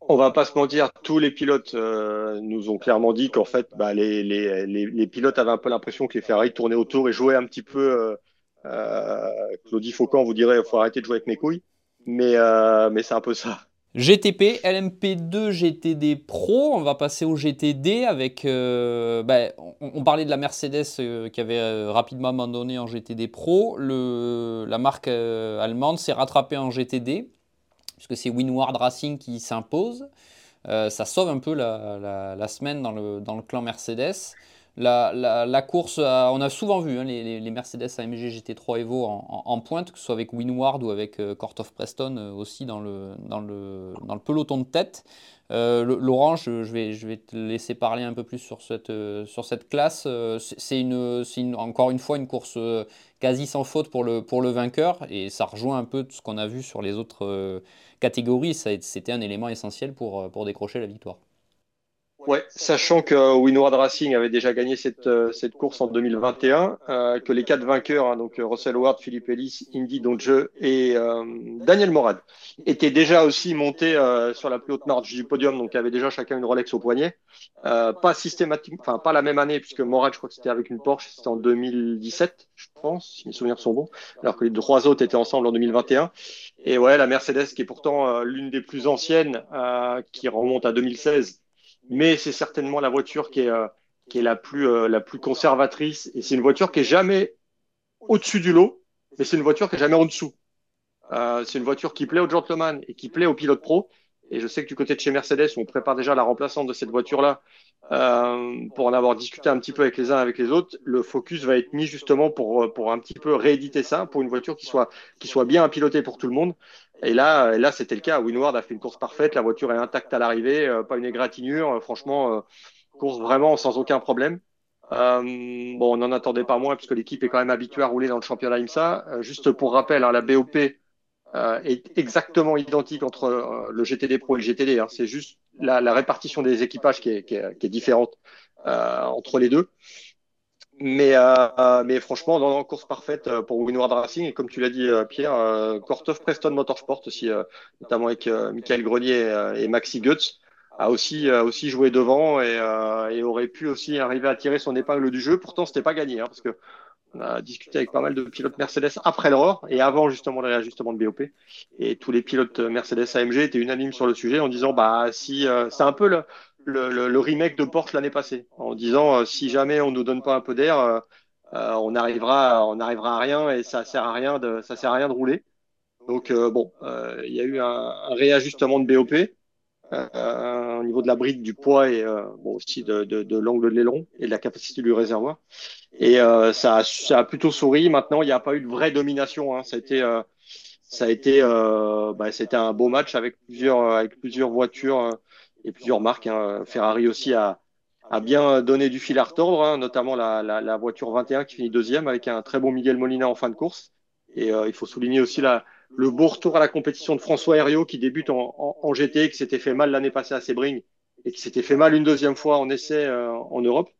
on va pas se mentir, tous les pilotes euh, nous ont clairement dit qu'en fait, bah, les, les, les, pilotes avaient un peu l'impression que les Ferrari tournaient autour et jouaient un petit peu. Euh, euh, Claudie Faucan vous dirait il faut arrêter de jouer avec mes couilles. Mais, mais c'est un peu ça. GTP, LMP2, GTD Pro, on va passer au GTD avec. Euh, ben, on, parlait de la Mercedes euh, qui avait euh, rapidement abandonné en GTD Pro. La marque allemande s'est rattrapée en GTD, puisque c'est Winward Racing qui s'impose. ça sauve un peu la, semaine dans le clan Mercedes. La, course, on a souvent vu hein, les, Mercedes AMG GT3 Evo en, pointe, que ce soit avec Winward ou avec euh, Court of Preston euh, aussi dans le, peloton de tête. Euh, Laurent, je, vais, te laisser parler un peu plus sur cette, cette classe. C'est encore une fois une course quasi sans faute pour le, vainqueur et ça rejoint un peu ce qu'on a vu sur les autres catégories. C'était un élément essentiel pour décrocher la victoire. Ouais, sachant que euh, Winward Racing avait déjà gagné cette, euh, cette course en 2021, euh, que les quatre vainqueurs, hein, donc Russell Ward, Philippe Ellis, Indy Donge et Daniel Morad, étaient déjà aussi montés sur la plus haute marge du podium, donc avaient déjà chacun une Rolex au poignet. pas systématiquement, enfin pas la même année, puisque Morad, je crois que c'était avec une Porsche, c'était en 2017, je pense, si mes souvenirs sont bons, alors que les trois autres étaient ensemble en 2021. Et ouais, la Mercedes, qui est pourtant l'une des plus anciennes, qui remonte à 2016 mais c'est certainement la voiture qui est, euh, qui est la, plus, euh, la plus conservatrice. Et c'est une voiture qui est jamais au-dessus du lot, mais c'est une voiture qui est jamais en dessous. Euh, c'est une voiture qui plaît aux gentlemen et qui plaît aux pilotes pro. Et je sais que du côté de chez Mercedes, on prépare déjà la remplaçante de cette voiture-là euh, pour en avoir discuté un petit peu avec les uns avec les autres. Le focus va être mis justement pour, pour un petit peu rééditer ça, pour une voiture qui soit, qui soit bien pilotée pour tout le monde. Et là, là c'était le cas. Winward a fait une course parfaite. La voiture est intacte à l'arrivée, euh, pas une égratignure. Euh, franchement, euh, course vraiment sans aucun problème. bon, on n'en attendait pas moins puisque l'équipe est quand même habituée à rouler dans le championnat IMSA. juste pour rappel, hein, la BOP est exactement identique entre le GTD Pro et le GTD. Hein. C'est juste la, répartition des équipages qui est différente entre les deux. Mais, euh, mais franchement, dans une course parfaite euh, pour Winward Racing, et comme tu l'as dit, euh, Pierre, euh, Preston Motorsport aussi, euh, notamment avec Michael Grenier et, Maxi Goetz, a aussi, aussi joué devant et, et, aurait pu aussi arriver à tirer son épingle du jeu. Pourtant, c'était pas gagné, hein, parce que On a discuté avec pas mal de pilotes Mercedes après l'erreur et avant justement le réajustement de BOP. Et tous les pilotes Mercedes AMG étaient unanimes sur le sujet en disant bah si euh, c'est un peu le, le, le, remake de Porsche l'année passée, en disant euh, si jamais on nous donne pas un peu d'air, euh, on arrivera on arrivera à rien et ça sert à rien de ça sert à rien de rouler. Donc bon, il y a eu un, un réajustement de BOP. Euh, au niveau de la bride, du poids et euh, bon, aussi de, de, de l'angle de l'aileron et de la capacité du réservoir. Et euh, ça, a, ça a plutôt souri. Maintenant, il n'y a pas eu de vraie domination. Hein. Ça a été, euh, ça a été, euh, bah, c'était un beau match avec plusieurs, avec plusieurs voitures et plusieurs marques. Hein. Ferrari aussi a, a bien donné du fil à retordre, hein, notamment la, la, la, voiture 21 qui finit deuxième avec un très bon Miguel Molina en fin de course. Et il faut souligner aussi la, le beau retour à la compétition de François Herriot qui débute en, en, en GT, qui s'était fait mal l'année passée à Sebring et qui s'était fait mal une deuxième fois en essai euh, en Europe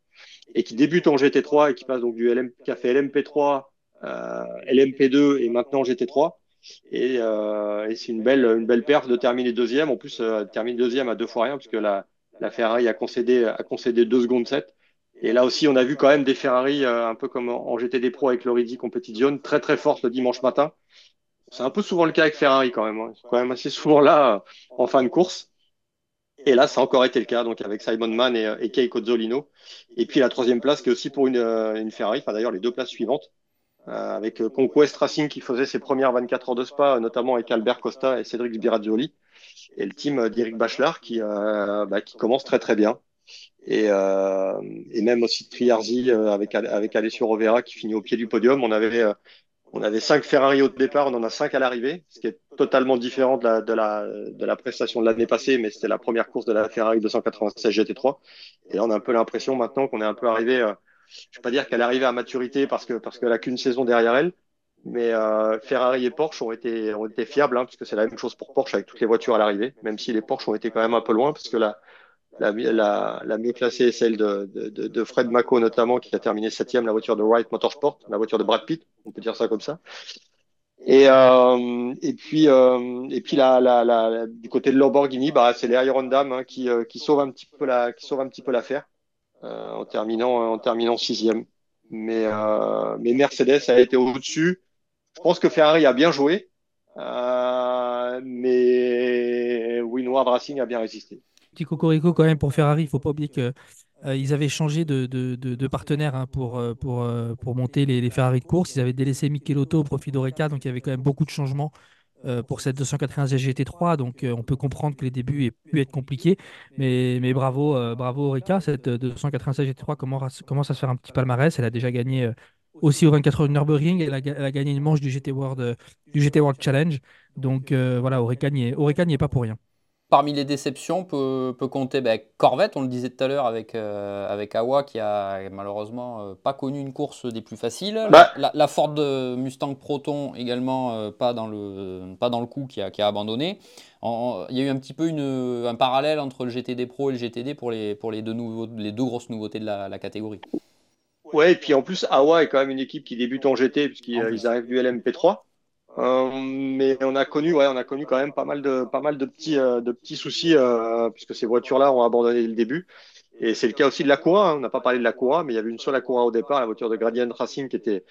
et qui débute en GT3 et qui passe donc du LM, qui a fait LMP3, euh, LMP2 et maintenant GT3. Et, euh, et c'est une belle, une belle perf de terminer deuxième. En plus, euh, termine deuxième à deux fois rien puisque la, la Ferrari a concédé, a concédé deux secondes 7. Et là aussi, on a vu quand même des Ferrari, euh, un peu comme en GTD Pro avec l'Oridi Competition, très très fortes le dimanche matin. C'est un peu souvent le cas avec Ferrari quand même. Hein. Ils quand même assez souvent là euh, en fin de course. Et là, ça a encore été le cas, donc avec Simon Mann et, et Keiko Zolino. Et puis la troisième place qui est aussi pour une, euh, une Ferrari, enfin d'ailleurs les deux places suivantes, euh, avec Conquest Racing qui faisait ses premières 24 heures de spa, notamment avec Albert Costa et Cédric Sbirazzoli, et le team d'Eric Bachelard qui, euh, bah, qui commence très très bien. Et, euh, et même aussi Triarzi avec, avec Alessio Rovera qui finit au pied du podium. On avait on avait cinq Ferrari au départ, on en a cinq à l'arrivée, ce qui est totalement différent de la, de la, de la prestation de l'année passée, mais c'était la première course de la Ferrari 296 GT3. Et là, on a un peu l'impression maintenant qu'on est un peu arrivé, euh, je vais pas dire qu'elle arrivée à maturité parce que parce qu'elle a qu'une saison derrière elle, mais euh, Ferrari et Porsche ont été ont été fiables, hein, puisque c'est la même chose pour Porsche avec toutes les voitures à l'arrivée, même si les Porsche ont été quand même un peu loin, parce que la la, la, la mieux classée est celle de, de, de, Fred Mako notamment, qui a terminé septième, la voiture de Wright Motorsport, la voiture de Brad Pitt, on peut dire ça comme ça. Et, euh, et puis, euh, et puis la, la, la, du côté de Lamborghini, bah, c'est les Iron Dam hein, qui, euh, qui sauvent un petit peu la, qui sauvent un petit peu l'affaire en terminant, en terminant sixième. Mais, euh, mais Mercedes a été au-dessus. Je pense que Ferrari a bien joué, euh, mais Winward Racing a bien résisté petit cocorico quand même pour Ferrari. Il faut pas oublier qu'ils euh, avaient changé de, de, de, partenaire hein, pour, euh, pour, euh, pour monter les, les, Ferrari de course. Ils avaient délaissé Michelotto au profit d'Oreca, donc il y avait quand même beaucoup de changements pour cette 295 GT3. Donc on peut comprendre que les débuts aient pu être compliqués. Mais, mais bravo, bravo Oreca. Cette 296 GT3 commence, commence à se faire un petit palmarès? Elle a déjà gagné aussi au 24 heures de Nürburgring. Elle a, elle a, gagné une manche du GT World, du GT World Challenge. Donc voilà, Oreca n'y est, est, pas pour rien. Parmi les déceptions, peut, peut compter ben, Corvette, on le disait tout à l'heure avec, euh, avec Awa, qui a malheureusement euh, pas connu une course des plus faciles. Bah. La, la, Ford Mustang Proton également euh, pas, dans le, pas dans le coup, qui a, qui a abandonné. il y a eu un petit peu une, un parallèle entre le GTD Pro et le GTD pour les, pour les, deux, nouveaux, les deux grosses nouveautés de la, la catégorie. Ouais, et puis en plus, Awa est quand même une équipe qui débute en GT, puisqu'ils arrivent du LMP3. Euh, mais on a connu, ouais, on a connu quand même pas mal de, pas mal de petits, euh, de petits soucis euh, puisque ces voitures-là ont abandonné le début. Et c'est le cas aussi de la Coura. Hein. On n'a pas parlé de la Coura, mais il y avait une seule Coura au départ, la voiture de Gradient Racing qui était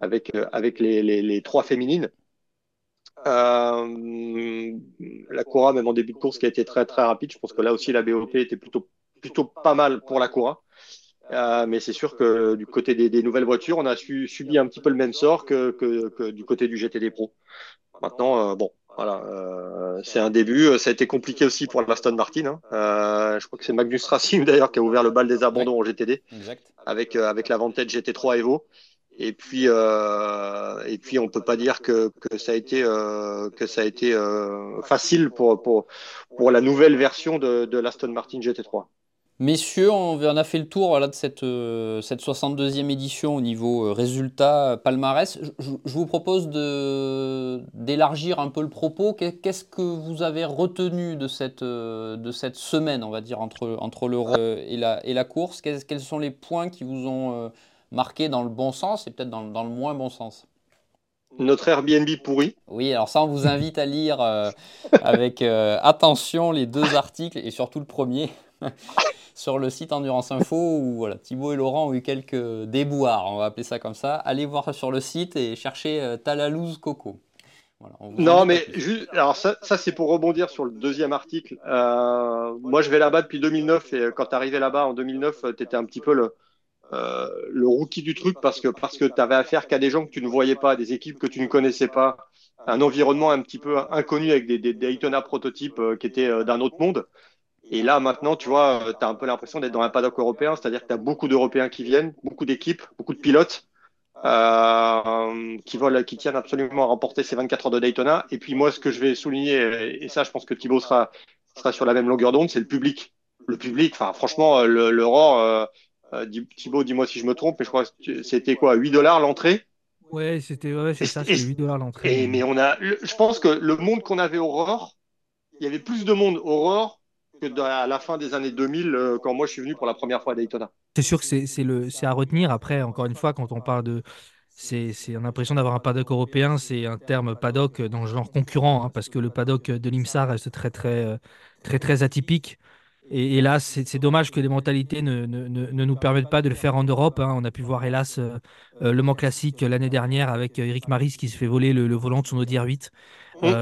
avec avec les, les, les trois féminines. Euh, la Coura, même en début de course, qui a été très très rapide. Je pense que là aussi la BOP était plutôt plutôt pas mal pour la Coura. Euh, mais c'est sûr que du côté des, des, nouvelles voitures, on a su, subi un petit peu le même sort que, que, que du côté du GTD Pro. Maintenant, euh, bon, voilà, euh, c'est un début. Ça a été compliqué aussi pour l'Aston Martin. Hein. Euh, je crois que c'est Magnus Racing d'ailleurs qui a ouvert le bal des abandons en GTD exact. avec euh, avec la Vantage GT3 Evo. Et puis et puis on peut pas dire que, que ça a été que ça a été facile pour pour pour la nouvelle version de, de l'Aston Martin GT3. Messieurs, on a fait le tour voilà, de cette, euh, cette 62e édition au niveau euh, résultat, palmarès. Je, je vous propose d'élargir un peu le propos. Qu'est-ce que vous avez retenu de cette, euh, de cette semaine, on va dire, entre, entre l'Euro et la, et la course? Quels sont les points qui vous ont marqué dans le bon sens et peut-être dans, dans, le moins bon sens? Notre Airbnb pourri. Oui, alors ça, on vous invite à lire avec attention les deux articles et surtout le premier. Sur le site Endurance Info où voilà, Thibaut et Laurent ont eu quelques déboires, on va appeler ça comme ça. Allez voir sur le site et cherchez Talalouse Coco. non, mais juste, alors ça, ça c'est pour rebondir sur le deuxième article. moi, je vais là-bas depuis 2009 et quand tu arrivé là-bas en 2009, tu étais un petit peu le, euh, le rookie du truc parce que parce que tu avais affaire qu'à des gens que tu ne voyais pas, des équipes que tu ne connaissais pas, un environnement un petit peu inconnu avec des, des Daytona prototypes euh, qui étaient euh, d'un autre monde. Et là, maintenant, tu vois, tu as un peu l'impression d'être dans un paddock européen, c'est-à-dire que tu as beaucoup d'Européens qui viennent, beaucoup d'équipes, beaucoup de pilotes euh, qui, veulent, qui tiennent absolument à remporter ces 24 heures de Daytona. Et puis moi, ce que je vais souligner, et ça, je pense que Thibaut sera, sera sur la même longueur d'onde, c'est le public. Le public, enfin, franchement, l'Aurore, euh, Thibaut, dis-moi si je me trompe, mais je crois que c'était quoi 8 dollars l'entrée? Ouais, c'était ouais, c'est ça, c'était 8 dollars l'entrée. Mais on a, je pense que le monde qu'on avait Aurore, il y avait plus de monde Aurore que à la fin des années 2000 euh, quand moi je suis venu pour la première fois à Daytona. C'est sûr que c'est à retenir? Après, encore une fois, quand on parle de c'est une impression d'avoir un paddock européen, c'est un terme paddock dans le genre concurrent, hein, parce que le paddock de l'IMSA reste très très euh, très très atypique. Et, là, c'est dommage que les mentalités ne, ne, ne, nous permettent pas de le faire en Europe. Hein. On a pu voir, hélas, euh, euh, le Mans Classique l'année dernière avec euh, Eric Maris qui se fait voler le, volant de son Audi R8.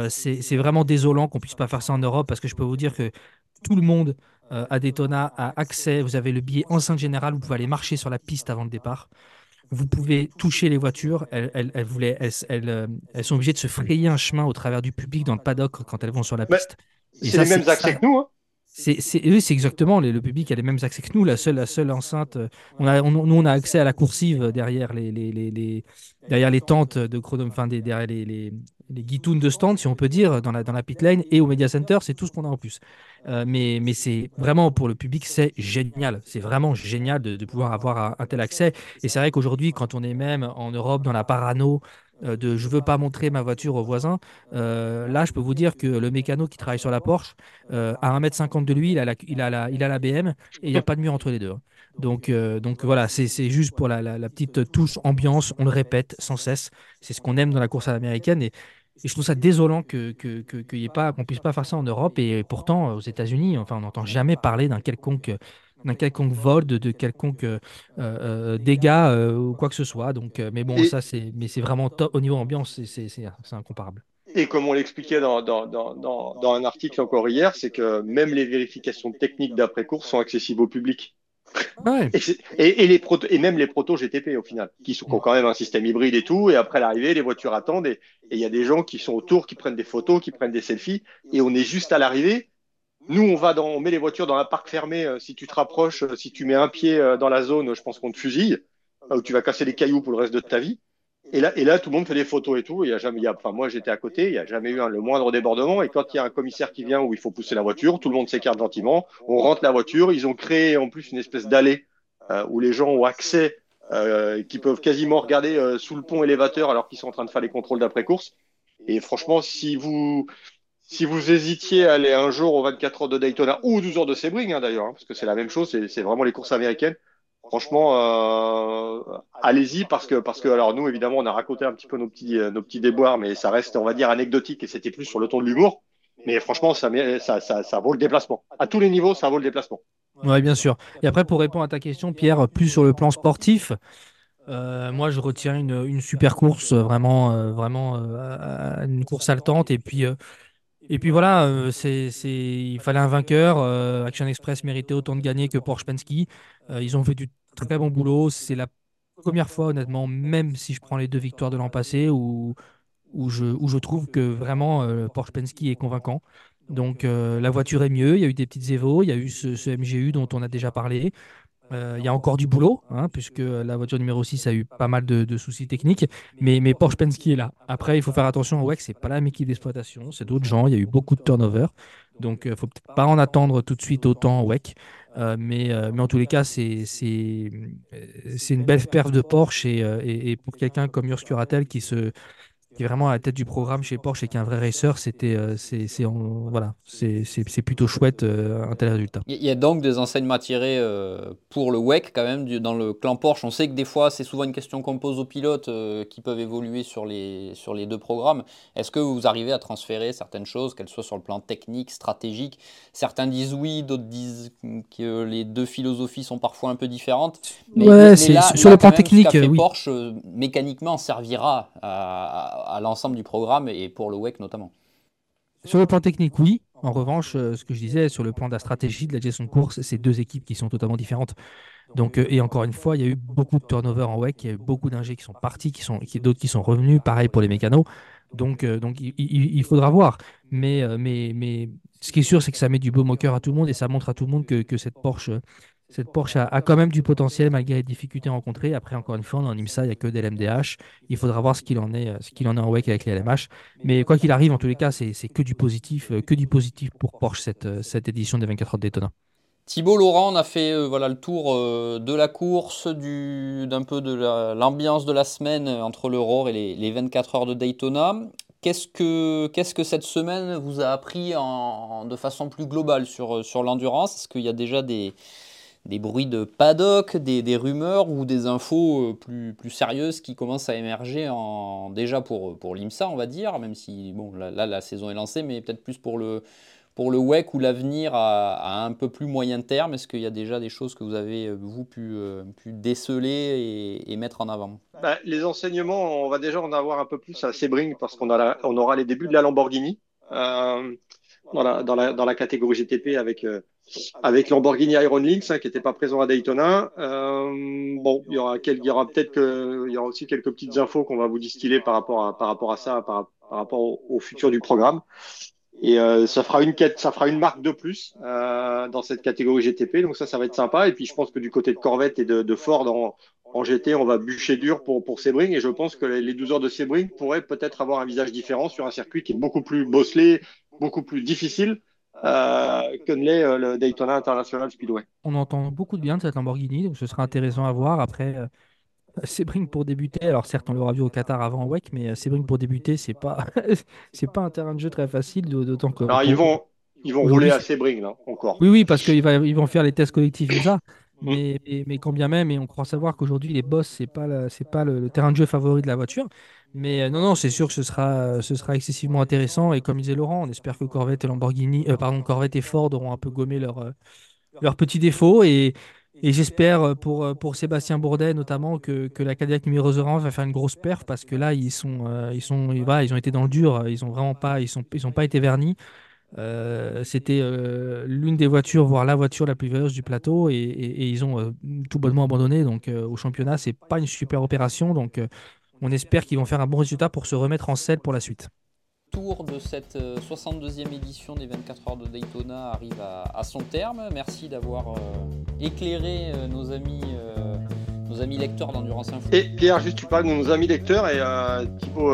c'est vraiment désolant qu'on puisse pas faire ça en Europe parce que je peux vous dire que tout le monde à Daytona a accès. Vous avez le billet enceinte générale, vous pouvez aller marcher sur la piste avant le départ. Vous pouvez toucher les voitures. Elles, elles, elles, elles, elles sont obligées de se frayer un chemin au travers du public dans le paddock quand elles vont sur la piste. C'est les mêmes accès que nous. Hein c'est, c'est exactement, le public a les mêmes accès que nous. La seule, la seule enceinte, euh, on a, nous, on a accès à la coursive derrière les, les, les, derrière les tentes de chrono, enfin, derrière les, les, guitounes de stand, si on peut dire, dans la, dans la pit lane et au Media Center, c'est tout ce qu'on a en plus. Euh, mais mais c'est vraiment pour le public, c'est génial. C'est vraiment génial de, de pouvoir avoir un, tel accès. Et c'est vrai qu'aujourd'hui, quand on est même en Europe, dans la parano, euh, de je veux pas montrer ma voiture aux voisins. Euh, là, je peux vous dire que le mécano qui travaille sur la Porsche, euh, à 1m50 de lui, il a la, il a la, il a la BM et il n'y a pas de mur entre les deux. Hein. Donc, donc voilà, c'est juste pour la, la, petite touche ambiance, on le répète sans cesse. C'est ce qu'on aime dans la course à l'américaine. Et, et, je trouve ça désolant qu'on que, que, que pas, qu'on puisse pas faire ça en Europe. Et pourtant, aux États-Unis, enfin, on n'entend jamais parler d'un quelconque d'un quelconque vol, de, de quelconque euh, euh, dégâts euh, ou quoi que ce soit. Donc, mais bon, ça, c'est, mais c'est vraiment top au niveau ambiance, c'est, c'est, incomparable. Et comme on l'expliquait dans, dans, dans, dans, un article encore hier, c'est que même les vérifications techniques d'après-course sont accessibles au public. Et, les proto, et même les protos GTP au final, qui sont quand même un système hybride et tout. Et après l'arrivée, les voitures attendent et il y a des gens qui sont autour, qui prennent des photos, qui prennent des selfies. Et on est juste à l'arrivée nous, on va dans, on met les voitures dans un parc fermé. Euh, si tu te rapproches, euh, si tu mets un pied euh, dans la zone, je pense qu'on te fusille, ou tu vas casser des cailloux pour le reste de ta vie. Et là, et là, tout le monde fait des photos et tout. Il y a jamais, il y a, enfin, moi, j'étais à côté. Il n'y a jamais eu le moindre débordement. Et quand il y a un commissaire qui vient où il faut pousser la voiture, tout le monde s'écarte gentiment. On rentre la voiture. Ils ont créé en plus une espèce d'allée où les gens ont accès, euh, qui peuvent quasiment regarder sous le pont élévateur alors qu'ils sont en train de faire les contrôles d'après course. Et franchement, si vous, si vous hésitiez à aller un jour aux 24 heures de Daytona ou 12 heures de Sebring, hein, d'ailleurs, hein, parce que c'est la même chose, c'est vraiment les courses américaines. Franchement, euh, allez-y parce que alors nous évidemment on a raconté un petit peu nos petits euh, nos petits déboires, mais ça reste on va dire anecdotique et c'était plus sur le ton de l'humour. Mais franchement, ça, vaut le déplacement. À tous les niveaux, ça vaut le déplacement. Oui, bien sûr. Et après, pour répondre à ta question, Pierre, plus sur le plan sportif, euh, moi, je retiens une, super course, vraiment, vraiment une course haletante. Et puis, voilà, c'est, il fallait un vainqueur. Action Express méritait autant de gagner que Porsche Penske. Ils ont fait du très bon boulot. C'est la première fois, honnêtement, même si je prends les deux victoires de l'an passé, où, je, trouve que vraiment Porsche Penske est convaincant. Donc la voiture est mieux, il y a eu des petites évos, il y a eu ce, MGU dont on a déjà parlé. Euh, il y a encore du boulot, hein, puisque la voiture numéro 6 a eu pas mal de, soucis techniques, mais, Porsche Penske est là. Après, il faut faire attention, ouais, c'est pas la même équipe d'exploitation, c'est d'autres gens, il y a eu beaucoup de turnover, donc il euh, ne faut peut-être pas en attendre tout de suite autant WEC. Euh, mais, mais en tous les cas, c'est une belle perf de Porsche et, et, pour quelqu'un comme Urs Curatel qui se, qui est vraiment à la tête du programme chez Porsche et qui est un vrai racer, c'était, euh, c'est, c'est, voilà, c'est, c'est, c'est plutôt chouette euh, un tel résultat. Il y a donc des enseignements à tirer euh, pour le WEC quand même dans le clan Porsche. On sait que des fois c'est souvent une question qu'on pose aux pilotes qui peuvent évoluer sur les, sur les deux programmes. Est-ce que vous arrivez à transférer certaines choses, qu'elles soient sur le plan technique, stratégique? Certains disent oui, d'autres disent que les deux philosophies sont parfois un peu différentes. Mais, ouais, sur le plan technique, oui. Porsche mécaniquement servira à à, l'ensemble du programme et pour le WEC notamment. Sur le plan technique, oui. En revanche, euh, ce que je disais sur le plan de la stratégie, de la gestion de course, c'est deux équipes qui sont totalement différentes. Donc, euh, et encore une fois, il y a eu beaucoup de turnover en WEC, il y a eu beaucoup d'ingés qui sont partis, qui sont, qui, d'autres qui sont revenus, pareil pour les mécanos. Donc, euh, donc il, faudra voir. Mais, mais, mais ce qui est sûr, c'est que ça met du beau moqueur à tout le monde et ça montre à tout le monde que cette Porsche cette Porsche a, quand même du potentiel malgré les difficultés rencontrées. Après, encore une fois, on en IMSA, il n'y a que des LMDH. Il faudra voir ce qu'il en est, euh, ce qu'il en est en WEC avec les LMH. Mais quoi qu'il arrive, en tous les cas, c'est que du positif, euh, que du positif pour Porsche cette, euh, cette édition des 24 heures de Daytona. Thibaut Laurent, on a fait voilà, le tour de la course, d'un peu de l'ambiance de la semaine entre l'Aurore et les, les, 24 heures de Daytona. Qu'est-ce que, que cette semaine vous a appris en, de façon plus globale sur, sur l'endurance? Est-ce qu'il y a déjà des, des bruits de paddock, des, rumeurs ou des infos euh, plus, plus, sérieuses qui commencent à émerger en, déjà pour, pour l'IMSA, on va dire, même si bon, là, la saison est lancée, mais peut-être plus pour le, pour le WEC ou l'avenir à, un peu plus moyen terme. Est-ce qu'il y a déjà des choses que vous avez, euh, vous, pu, euh, pu déceler et, mettre en avant? Bah, Les enseignements, on va déjà en avoir un peu plus à Sebring parce qu'on on aura les débuts de la Lamborghini. Dans la, dans la, catégorie GTP avec, avec Lamborghini Iron Lynx, hein, qui n'était pas présent à Daytona. Euh, bon, il y aura, peut-être que, il y aura aussi quelques petites infos qu'on va vous distiller par rapport à, par rapport à ça, par, rapport au, futur du programme. Et euh, ça fera une marque de plus euh, dans cette catégorie GTP, donc ça, ça va être sympa. Et puis je pense que du côté de Corvette et de, de Ford en, en GT, on va bûcher dur pour, pour Sebring. Et je pense que les 12 heures de Sebring pourraient peut-être avoir un visage différent sur un circuit qui est beaucoup plus bosselé, beaucoup plus difficile euh, que l'est euh, le Daytona International Speedway. On entend beaucoup de bien de cette Lamborghini, donc ce sera intéressant à voir. Après, euh, Sebring pour débuter, alors certes on l'aura vu au Qatar avant WEC, mais Sebring pour débuter, c'est pas c'est pas un terrain de jeu très facile, d'autant que. Alors ils vont ils vont rouler à Sebring là encore. Oui oui parce qu'ils ils vont faire les tests collectifs et ça. Mais, mais, quand bien même, et on croit savoir qu'aujourd'hui les boss c'est pas c'est pas le, terrain de jeu favori de la voiture. Mais euh, non, non, c'est sûr que ce sera, ce sera excessivement intéressant. Et comme disait Laurent, on espère que Corvette et Lamborghini, euh, pardon, Corvette et Ford auront un peu gommé leurs euh, leurs petits défauts. Et, et j'espère pour, pour Sébastien Bourdet notamment que, que la Cadillac numéro 1 va faire une grosse perf parce que là ils sont ils sont ils, ont été dans le dur, ils ont vraiment pas ils sont ils ont pas été vernis. C'était l'une des voitures, voire la voiture la plus véloce du plateau, et, et, ils ont tout bonnement abandonné. Donc au championnat, c'est pas une super opération. Donc on espère qu'ils vont faire un bon résultat pour se remettre en selle pour la suite. Tour de cette 62e euh, édition des 24 heures de Daytona arrive à, son terme. Merci d'avoir euh, éclairé euh, nos amis nos amis lecteurs d'Endurance Info. Et Pierre, juste tu parles de nos amis lecteurs et Thibaut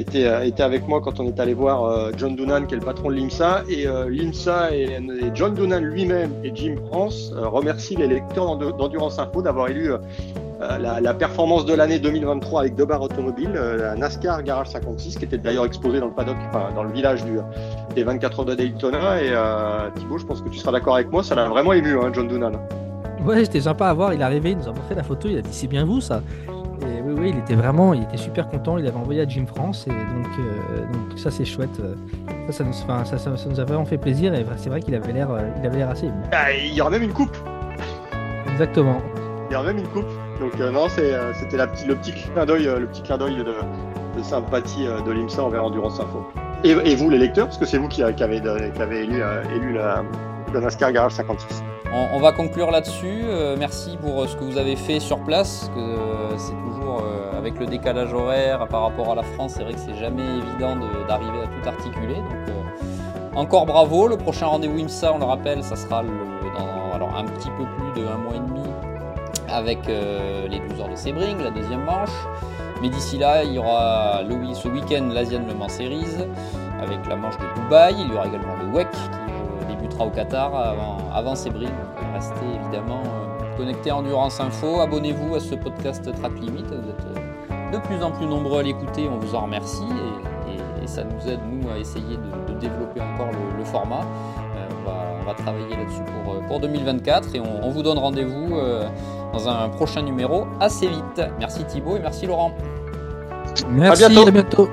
était, était avec moi quand on est allé voir John Doonan qui est le patron de l'IMSA et l'IMSA et, John Doonan lui-même et Jim France remercient les lecteurs d'Endurance Info d'avoir élu euh, la, performance de l'année 2023 avec deux barres automobiles, euh, la NASCAR Garage 56, qui était d'ailleurs exposée dans le paddock, dans le village du, des 24 heures de Daytona. Et euh, Thibaut, je pense que tu seras d'accord avec moi, ça l'a vraiment ému, hein, John Doonan. Ouais, c'était sympa à voir. Il est arrivé, il nous a montré la photo, il a dit c'est bien vous ça. Et oui, oui, il était vraiment, il était super content. Il avait envoyé à Jim France et donc, donc ça c'est chouette. Ça ça, nous, ça, ça, nous, a vraiment fait plaisir et c'est vrai qu'il avait l'air, il avait l'air assez. Ah, il y aura même une coupe. Exactement. Il y aura même une coupe. Donc euh, non, euh, c'était le petit clin d'œil, euh, le petit clin d'œil de, sympathie de l'IMSA envers Endurance Info. Et, vous les lecteurs, parce que c'est vous qui, avez, élu, élu la, le NASCAR Garage 56. On, va conclure là-dessus. merci pour ce que vous avez fait sur place. que c'est toujours avec le décalage horaire par rapport à la France, c'est vrai que c'est jamais évident d'arriver à tout articuler. Encore bravo. Le prochain rendez-vous IMSA, on le rappelle, ça sera dans un petit peu plus de un mois et demi avec euh, les 12 heures de Sebring, la deuxième manche. Mais d'ici là, il y aura ce week-end l'Asian Le Mans Series avec la manche de Dubaï. Il y aura également le WEC qui euh, au Qatar avant, avant. Donc restez évidemment euh, connectés à Endurance Info. Abonnez-vous à ce podcast Track Limit. Vous êtes de plus en plus nombreux à l'écouter, on vous en remercie et, ça nous aide, nous, à essayer de, développer encore le, format. On va, travailler là-dessus pour, pour 2024 et on, vous donne rendez-vous dans un prochain numéro assez vite. Merci Thibaut et merci Laurent. Merci, À bientôt.